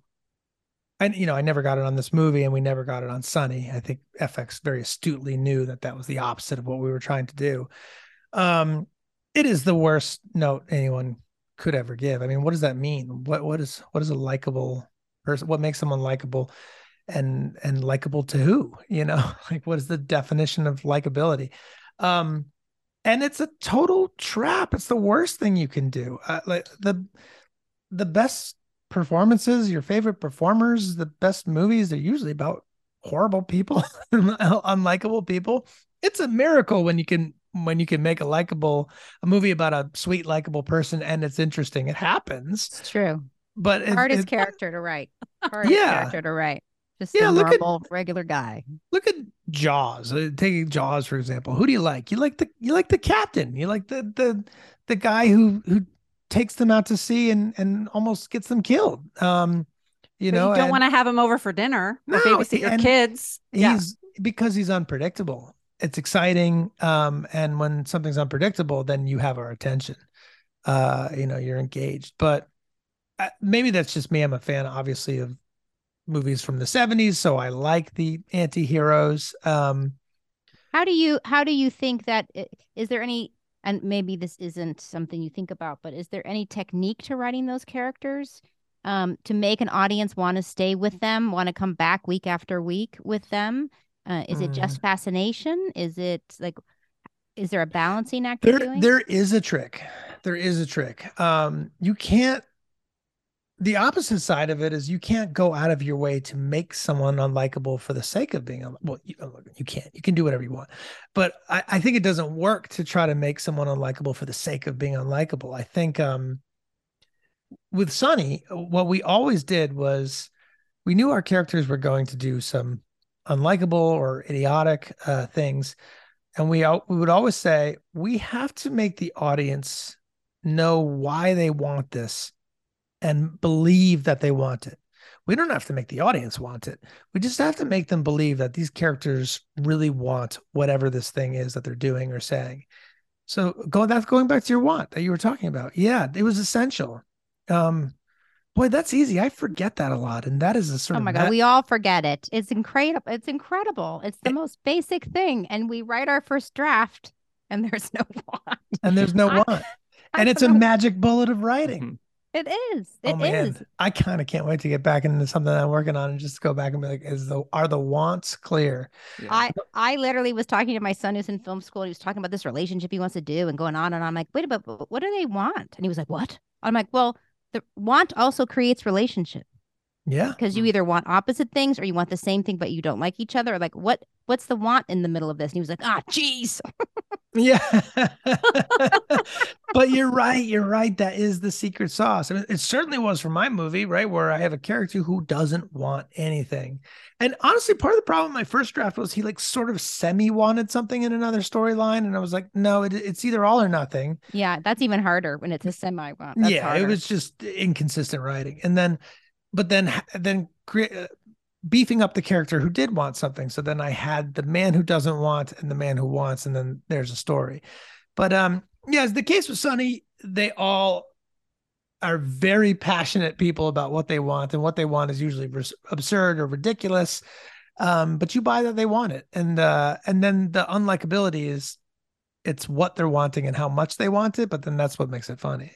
and you know, I never got it on this movie, and we never got it on Sunny. I think FX very astutely knew that that was the opposite of what we were trying to do. Um, it is the worst note anyone could ever give. I mean, what does that mean? What what is what is a likable person? What makes someone likable? And and likable to who? You know, like what is the definition of likability? Um, and it's a total trap. It's the worst thing you can do. Uh, like the the best performances, your favorite performers, the best movies, they're usually about horrible people, unlikable people. It's a miracle when you can when you can make a likable a movie about a sweet likable person and it's interesting. It happens, It's true. but it, Hardest it- character to write. Hardest Yeah. character to write. Just Yeah, look at- normal, regular guy. look at Jaws. Uh, Taking Jaws for example, who do you like? You like the you like the captain. You like the the the guy who who takes them out to sea and and almost gets them killed. Um, you But know, you don't want to have him over for dinner or No, babysit your kids. Yeah. he's because he's unpredictable. It's exciting, um, and when something's unpredictable, then you have our attention. Uh, you know, you're engaged. But uh, maybe that's just me. I'm a fan, obviously, of movies from the 70s, so I like the anti-heroes. Um, How do you how do you think that is there any and maybe this isn't something you think about, but is there any technique to writing those characters um, to make an audience want to stay with them, want to come back week after week with them? Uh, is it just fascination? Is it like is there a balancing act there doing? there is a trick. There is a trick. Um you can't the opposite side of it is you can't go out of your way to make someone unlikable for the sake of being un- well you, uh, you can't. You can do whatever you want. But I, I think it doesn't work to try to make someone unlikable for the sake of being unlikable. I think um with Sunny, what we always did was we knew our characters were going to do some unlikable or idiotic uh, things, and we we would always say we have to make the audience know why they want this and believe that they want it. We don't have to make the audience want it. We just have to make them believe that these characters really want whatever this thing is that they're doing or saying. So go that's going back to your want that you were talking about. Yeah, it was essential. Um boy, that's easy. I forget that a lot. And that is a sort Oh of my ma- god, we all forget it. It's incredible. It's incredible. It's the It- most basic thing, and we write our first draft, and there's no want. and there's no I- want. I And it's a know. magic bullet of writing. Mhm. It is. oh man, is. I kind of can't wait to get back into something that I'm working on and just go back and be like, is the are the wants clear? Yeah. I I literally was talking to my son who's in film school. He was talking about this relationship he wants to do and going on and on. I'm like, wait a minute, but what do they want? And he was like, what? I'm like, well, the want also creates relationship. Yeah. because you Mm. either want opposite things or you want the same thing but you don't like each other. Or like what what's the want in the middle of this? And he was like, ah, jeez. Yeah. but you're right. You're right. That is the secret sauce. I mean, it certainly was for my movie, right? Where I have a character who doesn't want anything. And honestly, part of the problem with my first draft was he like sort of semi wanted something in another storyline. And I was like, no, it, it's either all or nothing. Yeah, that's even harder when it's a semi want. Yeah. harder. It was just inconsistent writing. And then, but then, then. Uh, beefing up the character who did want something so then i had the man who doesn't want and the man who wants and then there's a story but um yeah as the case with Sunny they all are very passionate people about what they want and what they want is usually ris- absurd or ridiculous um but you buy that they want it and uh and then the unlikability is it's what they're wanting and how much they want it but then that's what makes it funny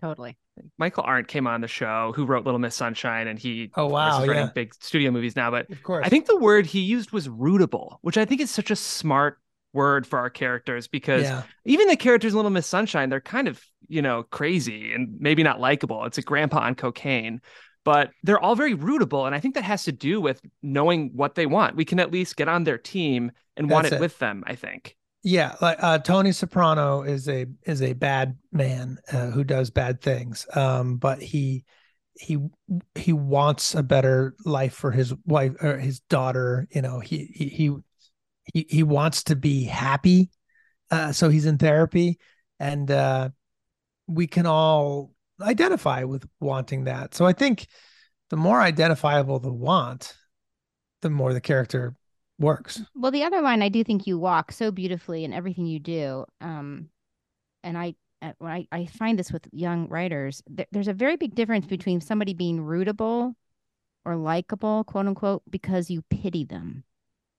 Totally. Michael Arndt came on the show, who wrote Little Miss Sunshine, and he Oh, wow, is writing yeah. big studio movies now. But of course I think the word he used was rootable, which I think is such a smart word for our characters because yeah even the characters in Little Miss Sunshine, they're kind of, you know, crazy and maybe not likable. It's a grandpa on cocaine, but they're all very rootable. And I think that has to do with knowing what they want. We can at least get on their team and want it, it. with them, I think. Yeah, like uh, Tony Soprano is a is a bad man uh, who does bad things. Um, but he he he wants a better life for his wife or his daughter. You know, he he he he, wants to be happy. Uh, so he's in therapy, and uh, we can all identify with wanting that. So I think the more identifiable the want, the more the character works. Well, the other line, I do think you walk so beautifully in everything you do. Um, and I, uh, when I, I find this with young writers, th- there's a very big difference between somebody being rootable or likable, quote unquote, because you pity them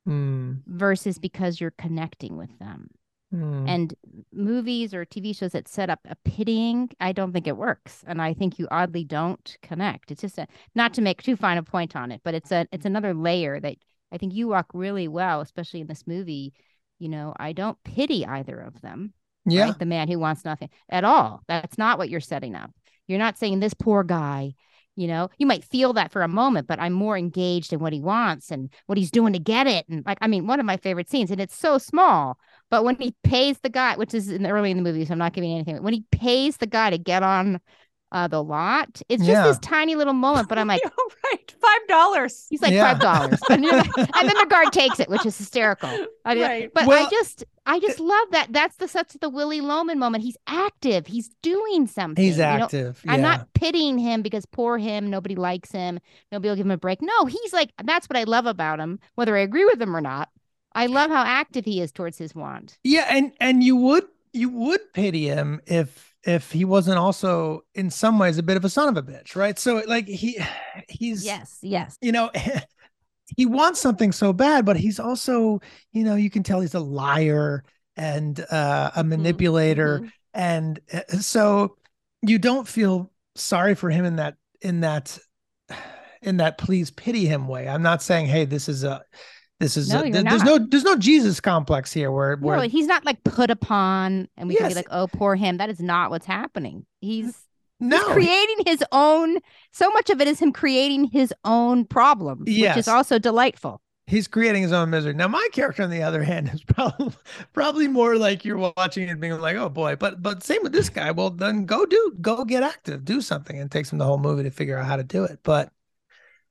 Mm, versus because you're connecting with them. mm. And movies or TV shows that set up a pitying, I don't think it works. And I think you oddly don't connect. It's just a, not to make too fine a point on it, but it's a it's another layer that I think you walk really well, especially in this movie. You know, I don't pity either of them. yeah. right? The man who wants nothing at all. That's not what you're setting up. You're not saying this poor guy, you know, you might feel that for a moment, but I'm more engaged in what he wants and what he's doing to get it. And like, I mean, one of my favorite scenes, and it's so small, but when he pays the guy, which is in the early in the movie, so I'm not giving anything, when he pays the guy to get on uh, the lot, it's just Yeah. this tiny little moment, but I'm like, You're right. Five dollars. he's like Yeah. five dollars, and, you're like- and then the guard takes it, which is hysterical. I mean, Right. But I just, I just love that. That's the such the Willy Loman moment. He's active. He's doing something. He's you know? active. I'm not pitying him because poor him. Nobody likes him. Nobody will give him a break. No, he's like that's what I love about him, whether I agree with him or not. I love how active he is towards his want. Yeah, and and you would you would pity him if if he wasn't also in some ways a bit of a son of a bitch, right? So like he he's Yes, yes. you know he wants something so bad, but he's also you know you can tell he's a liar and uh, a manipulator, Mhm. and uh, so you don't feel sorry for him in that in that in that please pity him way. I'm not saying hey this is a this is No, a, th- there's no there's no Jesus complex here where where No, he's not like put upon, and we can be like, "Oh, poor him." That is not what's happening. He's He's no creating his own. So much of it is him creating his own problems, which Yes. is also delightful. he's creating his own misery. Now, my character, on the other hand, is probably probably more like you're watching it being like, oh boy. But but same with this guy. Well, then go do go get active, do something. And it takes him the whole movie to figure out how to do it. But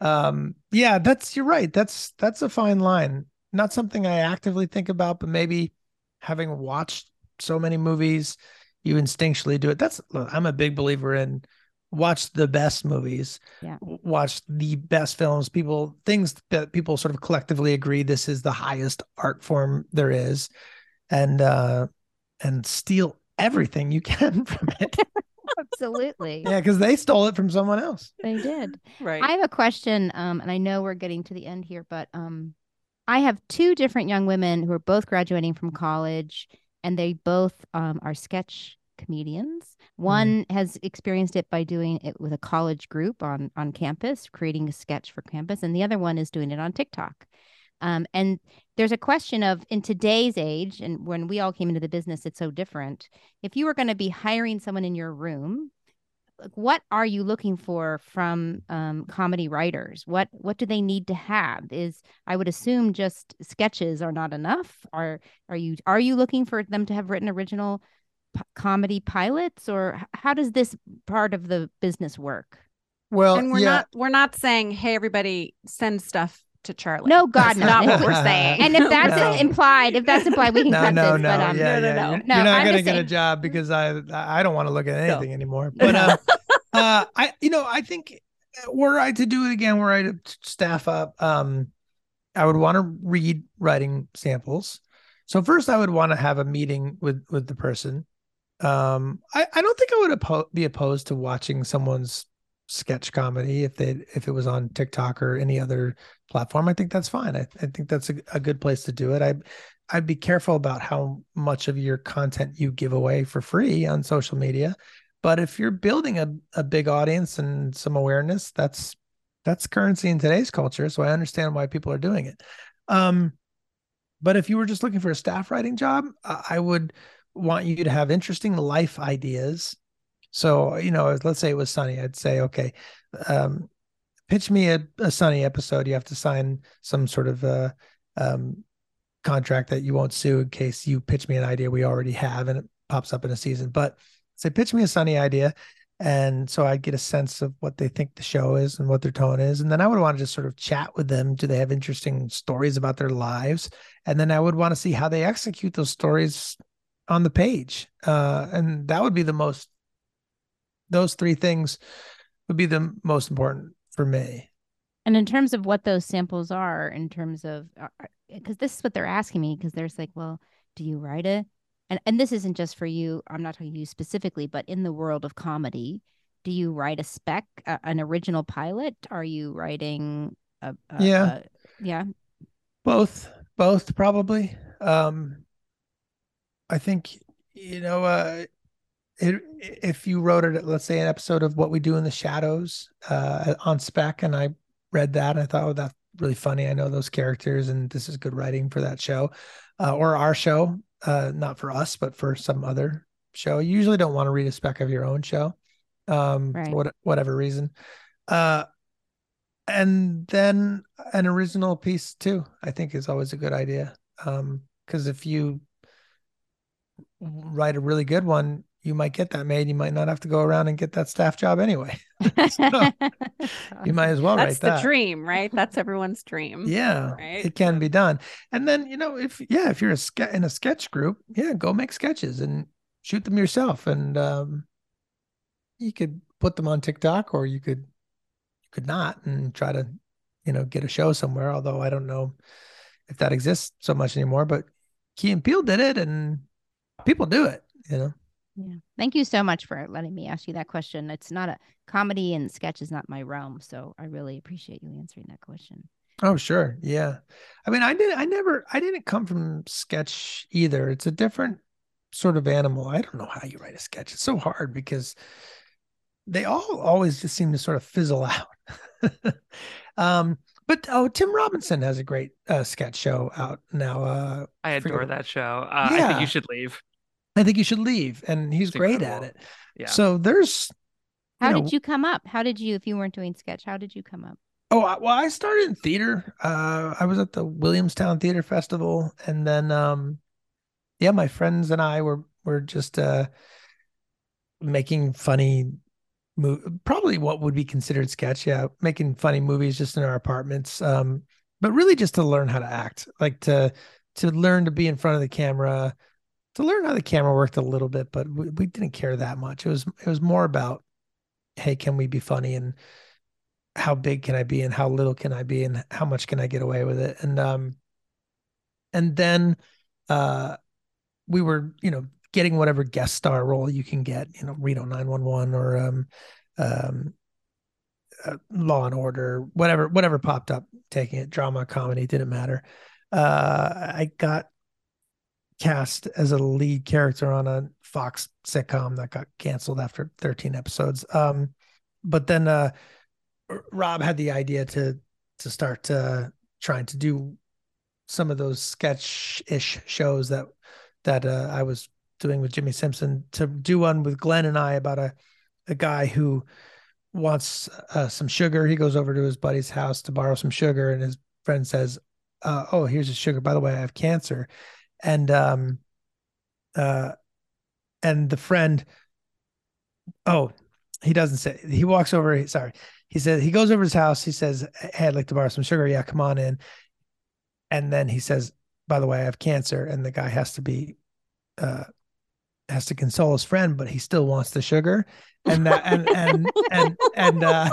um, yeah, that's you're right. That's that's a fine line. Not something I actively think about, but maybe having watched so many movies, you instinctually do it. That's look, I'm a big believer in watch the best movies Yeah. watch the best films people things that people sort of collectively agree this is the highest art form there is and uh and steal everything you can from it Absolutely, yeah because they stole it from someone else they did. Right. I have a question, um, and I know we're getting to the end here, but um, I have two different young women who are both graduating from college, and they both um, are sketch comedians. One has experienced it by doing it with a college group on on campus, creating a sketch for campus, and the other one is doing it on TikTok. Um, and there's a question of in today's age, and when we all came into the business, it's so different. If you were going to be hiring someone in your room like, what are you looking for from um, comedy writers? What what do they need to have? Is I would assume just sketches are not enough. Are are you are you looking for them to have written original p- comedy pilots, or how does this part of the business work? Well, and we're yeah, not we're not saying, hey, everybody, send stuff to Charlie. No, God, That's no. not what we're saying. And if that's No. implied, if that's implied, we can no, cut no, this. no, but um, yeah, no, no, yeah. no. You're, No, you're not gonna just get a job because I I don't want to look at No. anything anymore. But um, uh, I you know I think were I to do it again, were I to staff up, um, I would want to read writing samples. So first, I would want to have a meeting with with the person. Um, I I don't think I would oppo- be opposed to watching someone's sketch comedy if they if it was on TikTok or any other platform. I think that's fine. I, I think that's a, a good place to do it. I I'd be careful about how much of your content you give away for free on social media. But if you're building a, a big audience and some awareness, that's that's currency in today's culture. So I understand why people are doing it. Um, but if you were just looking for a staff writing job, I I would want you to have interesting life ideas. So, you know, let's say it was sunny, I'd say, okay, um, pitch me a, a sunny episode. You have to sign some sort of uh, um, contract that you won't sue in case you pitch me an idea we already have and it pops up in a season. But say, pitch me a sunny idea. And so I'd get a sense of what they think the show is and what their tone is. And then I would want to just sort of chat with them. Do they have interesting stories about their lives? And then I would want to see how they execute those stories on the page. Uh, and that would be the most, those three things would be the most important for me. And in terms of what those samples are, in terms of, because this is what they're asking me, because there's like, well, do you write a And and this isn't just for you. I'm not talking to you specifically, but in the world of comedy, do you write a spec, uh, an original pilot? Are you writing a, a Yeah. a- yeah, Both, both probably. Um, I think you know, uh, it, if you wrote it, let's say an episode of What We Do in the Shadows uh, on spec, and I read that, and I thought, oh, that's really funny. I know those characters, and this is good writing for that show, uh, or our show, uh, not for us, but for some other show. You usually don't want to read a spec of your own show, um, Right. for what, whatever reason. Uh, and then an original piece too i think is always a good idea um because if you write a really good one you might get that made you might not have to go around and get that staff job anyway So, you might as well That's write that. That's the dream, right? That's everyone's dream. yeah Right? it can be done and then you know if yeah if you're a ske- in a sketch group yeah go make sketches and shoot them yourself and um you could put them on tiktok or you could you could not and try to you know get a show somewhere although i don't know if that exists so much anymore but key and Peele did it and people do it you know Yeah. Thank you so much for letting me ask you that question. It's not a comedy and sketch is not my realm, so I really appreciate you answering that question. Oh, sure. Yeah. I mean, I didn't, I never, I didn't come from sketch either. It's a different sort of animal. I don't know how you write a sketch. It's so hard because they all always just seem to sort of fizzle out. um, but oh, Tim Robinson has a great uh, sketch show out now. Uh, I adore that show. Uh, I think you should leave. I think you should leave, and he's It's great incredible. at it. Yeah. So there's, How know- did you come up? How did you, if you weren't doing sketch, how did you come up? Oh, I- well, I started in theater. Uh, I was at the Williamstown Theater Festival, and then, um, yeah, my friends and I were were just uh, making funny, mo- probably what would be considered sketch. Yeah, making funny movies just in our apartments. Um, but really just to learn how to act, like to to learn to be in front of the camera, to learn how the camera worked a little bit. But we, we didn't care that much. It was it was more about, hey, can we be funny and how big can I be and how little can I be and how much can I get away with it? And um and then uh we were, you know, getting whatever guest star role you can get, you know, Reno 911 or um um uh, Law and Order, whatever whatever popped up, taking it drama, comedy, didn't matter. Uh I got cast as a lead character on a Fox sitcom that got canceled after 13 episodes. Um but then uh Rob had the idea to to start uh, trying to do some of those sketch-ish shows that that uh, I was doing with Jimmy Simpson to do one with Glenn and I about a a guy who wants uh, some sugar. He goes over to his buddy's house to borrow some sugar, and his friend says, uh, "Oh, here's your sugar. By the way, I have cancer." And um, uh, and the friend, oh, he doesn't say. He walks over. Sorry, he says he goes over his house. He says, "Hey, I'd like to borrow some sugar." Yeah, come on in. And then he says, "By the way, I have cancer," and the guy has to be. Uh, has to console his friend, but he still wants the sugar and that and and and and uh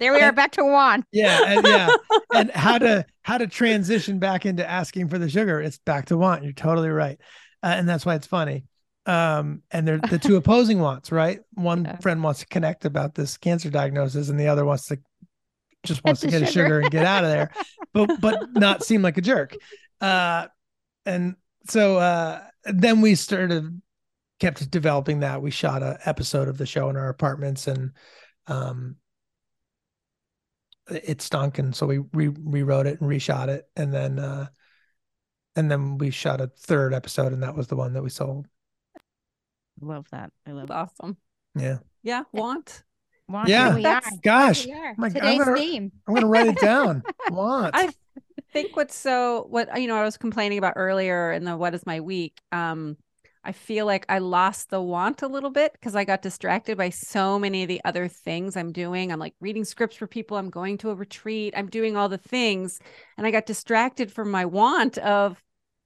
There we are back to Juan. yeah and yeah. And how to how to transition back into asking for the sugar it's back to want you're totally right. Uh, and that's why it's funny. Um and they're the two opposing wants right? One Yeah. friend wants to connect about this cancer diagnosis and the other wants to just wants to get a sugar. sugar and get out of there but but not seem like a jerk. Uh and so uh then we started kept developing that. We shot a episode of the show in our apartments and um it stunk and so we re- rewrote it and reshot it and then uh and then we shot a third episode and that was the one that we sold Love that. I love that. awesome. yeah Yeah, want. Juan, Yeah. here we are. Gosh we are. my God, I'm Today's gonna- theme. i'm gonna write it down want I think what's so what you know I was complaining about earlier in the what is my week. Um, I feel like I lost the want a little bit because I got distracted by so many of the other things I'm doing. I'm like reading scripts for people. I'm going to a retreat. I'm doing all the things, and I got distracted from my want of.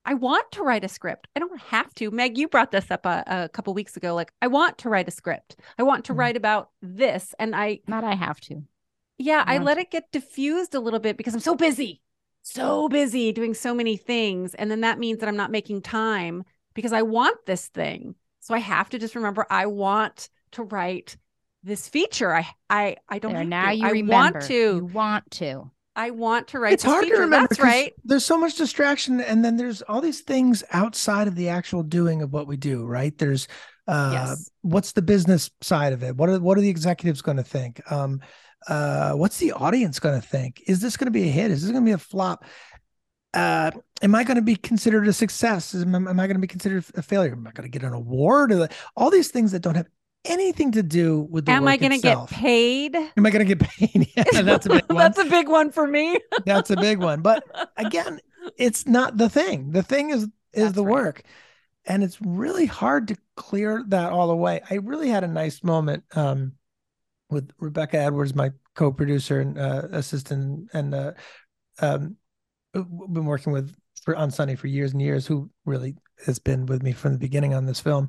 I want to write a script. I don't have to. Meg, you brought this up a, a couple weeks ago. Like, I want to write a script. I want to Mhm. write about this, and I Not I have to. yeah, I want let it get diffused a little bit because I'm so busy, so busy doing so many things. And then that means that I'm not making time because I want this thing. So I have to just remember I want to write this feature. I I I don't There, have now to. you I remember. want You to. want to. I want to write it's this hard feature. to remember That's 'cause right. there's so much distraction and then there's all these things outside of the actual doing of what we do right there's uh Yes. what's the business side of it what are what are the executives going to think um uh what's the audience going to think is this going to be a hit is this going to be a flop uh am i going to be considered a success? Am, am i going to be considered a failure? Am i going to get an award? All these things that don't have anything to do with the Am I going to get paid? am i going to get paid? Yeah, that's a big one. That's a big one for me. that's a big one. But again it's not the thing. The thing is is That's the right. work. And it's really hard to clear that all away. I really had a nice moment um with rebecca edwards my co-producer and uh, assistant and uh, um w- been working with for on sunny for years and years who really has been with me from the beginning on this film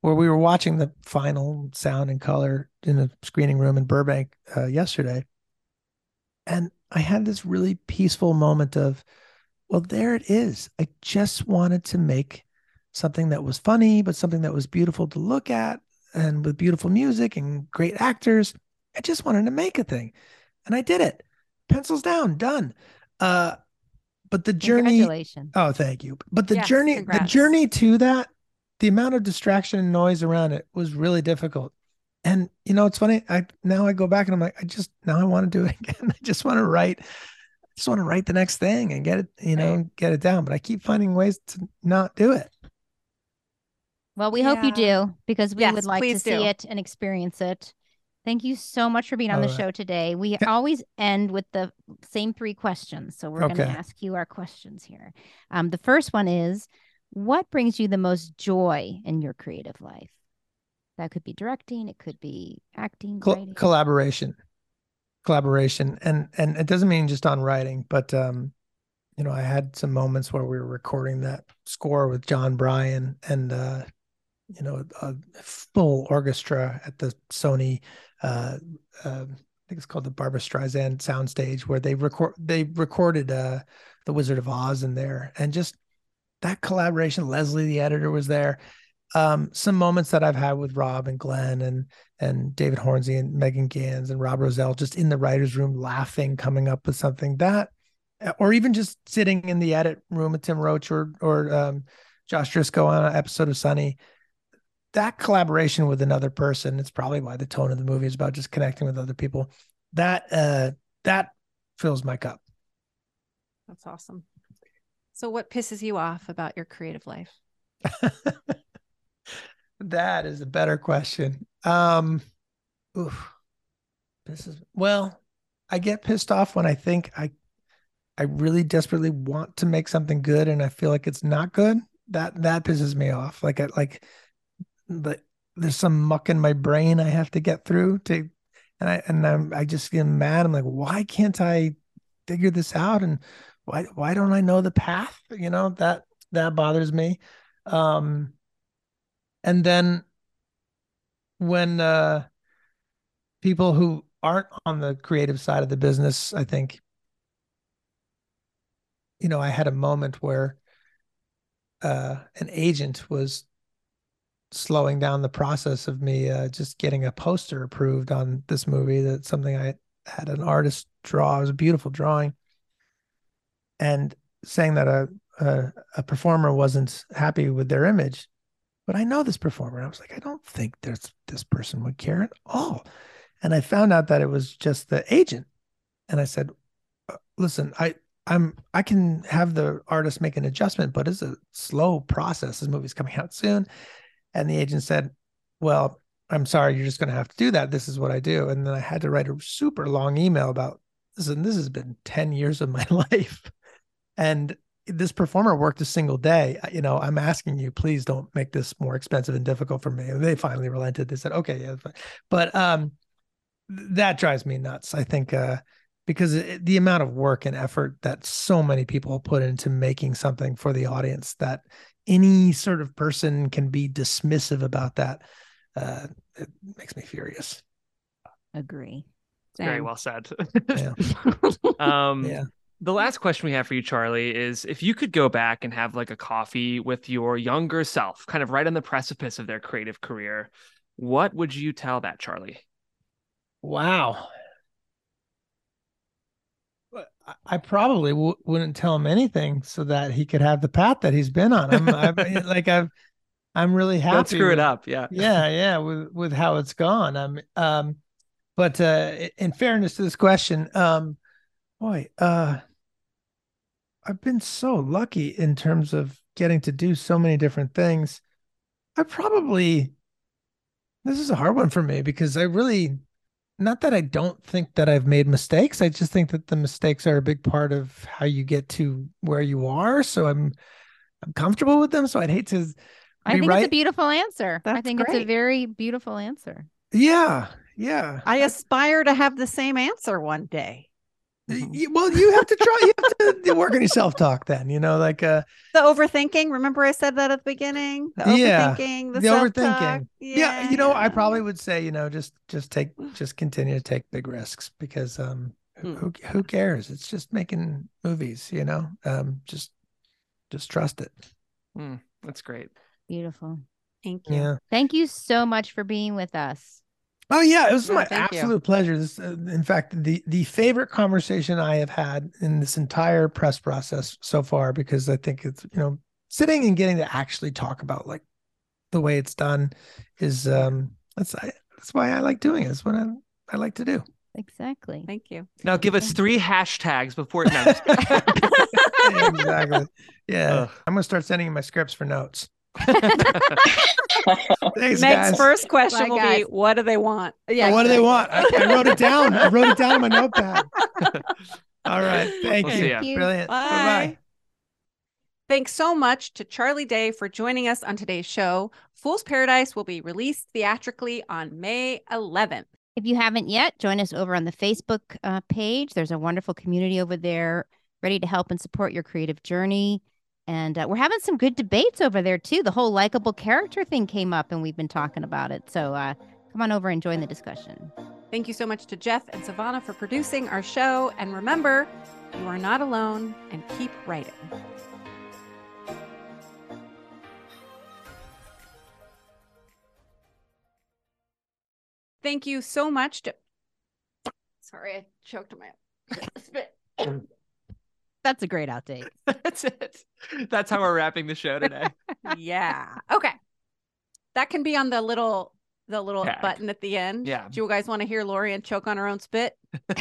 where we were watching the final sound and color in a screening room in burbank uh, yesterday. And i had this really peaceful moment of well there it is. I just wanted to make something that was funny but something that was beautiful to look at and with beautiful music and great actors. I just wanted to make a thing. And i did it. Pencils down done. Uh but the journey Congratulations. oh thank you. But the Yes, journey the journey to that the amount of distraction and noise around it was really difficult. And you know it's funny i now i go back and i'm like i just now i want to do it again. I just want to write I just want to write the next thing and get it you know get it down. But i keep finding ways to not do it. Well, we hope you do because we Yes, would like to please see do. it and experience it. Thank you so much for being on the All right. show today. We always end with the same three questions. So we're going to ask you our questions here. Um, the first one is What brings you the most joy in your creative life? That could be directing, it could be acting, Col- collaboration collaboration and and it doesn't mean just on writing but um you know i had some moments where we were recording that score with Jon Brion and uh you know a full orchestra at the sony uh, uh i think it's called the Barbra Streisand soundstage where they record they recorded uh the wizard of oz in there and just that collaboration leslie the editor was there um, some moments that I've had with Rob and Glenn and and David Hornsby and Megan Ganz and Rob Rosell just in the writers' room laughing, coming up with something that, or even just sitting in the edit room with Tim Roche or or um, Josh Driscoll on an episode of Sunny. That collaboration with another person, it's probably why the tone of the movie is about just connecting with other people. That uh that fills my cup. That's awesome. So what pisses you off about your creative life? that is a better question. Um oof, this is well. I get pissed off when I think I, I really desperately want to make something good, and I feel like it's not good. That that pisses me off. Like I like, but there's some muck in my brain I have to get through to, and I and I'm I just get mad. I'm like, why can't I figure this out? And why why don't I know the path? You know that that bothers me. Um, and then when uh people who aren't on the creative side of the business, I think, you know, I had a moment where uh, an agent was slowing down the process of me uh, just getting a poster approved on this movie. That's something I had an artist draw. It was a beautiful drawing, and saying that a a, a performer wasn't happy with their image. But I know this performer. I was like, I don't think there's this person would care at all. And I found out that it was just the agent. And I said, uh, listen, I I'm I can have the artist make an adjustment, but it's a slow process. This movie's coming out soon. And the agent said, Well, I'm sorry, you're just gonna have to do that. This is what I do. And then I had to write a super long email about this, and this has been 10 years of my life. And this performer worked a single day. You know, I'm asking you, please don't make this more expensive and difficult for me. And they finally relented. They said, okay, yeah, but um that drives me nuts. I think uh, because the amount of work and effort that so many people put into making something for the audience that any sort of person can be dismissive about that uh, it makes me furious. Agree. Very well said. Yeah. um, yeah. The last question we have for you, Charlie, is if you could go back and have like a coffee with your younger self, kind of right on the precipice of their creative career, what would you tell that Charlie? Wow. I probably w- wouldn't tell him anything so that he could have the path that he's been on. I'm, I'm like I've I'm really happy. Don't screw with, it up. Yeah. Yeah, yeah, with with how it's gone. I'm um but uh in fairness to this question, um boy, uh I've been so lucky in terms of getting to do so many different things. I probably this is a hard one for me because I really not that I don't think that I've made mistakes. I just think that the mistakes are a big part of how you get to where you are. So I'm I'm comfortable with them. So I'd hate to I think rewrite. it's a beautiful answer. I That's think it's a very beautiful answer. yeah, yeah. I aspire to have the same answer one day. Y- well, you have to try. You have to work on your self talk. Then you know, like uh, The overthinking. Remember, I said that at the beginning. The Yeah, overthinking. The, the overthinking. Yeah, you know, I probably would say, you know, just just take just continue to take big risks because um, who Hmm. who, who cares? It's just making movies. You know, um, just just trust it. Hmm, that's great. Beautiful. Thank you. Yeah. Thank you so much for being with us. Oh yeah, it was Yeah, my thank you. absolute pleasure. This, uh, in fact, the the favorite conversation I have had in this entire press process so far, because I think it's you know sitting and getting to actually talk about like the way it's done is um that's I, that's why I like doing it. It's what I I like to do. Exactly. Thank you. Now give us three hashtags before. No, I'm Yeah, exactly. Yeah, Ugh. I'm gonna start sending you my scripts for notes. Thanks, Meg's guys. first question Bye, will guys. be, "What do they want?" Yeah. Oh, what do they want? I, I wrote it down. I wrote it down on my notepad. All right. Thank We'll you. Thank you. Brilliant. Bye Bye. bye. Thanks so much to Charlie Day for joining us on today's show. Fool's Paradise will be released theatrically on May 11th. If you haven't yet, join us over on the Facebook uh, page. There's a wonderful community over there ready to help and support your creative journey. And uh, we're having some good debates over there too. The whole likable character thing came up, and we've been talking about it. So uh, come on over and join the discussion. Thank you so much to Jeff and Savannah for producing our show. And remember, you are not alone and keep writing. Thank you so much to. Sorry, I choked on my spit. That's a great outtake. that's it. That's how we're wrapping the show today. yeah. Okay. That can be on the little the little Tag. button at the end. Yeah. Do you guys want to hear Lorien choke on her own spit?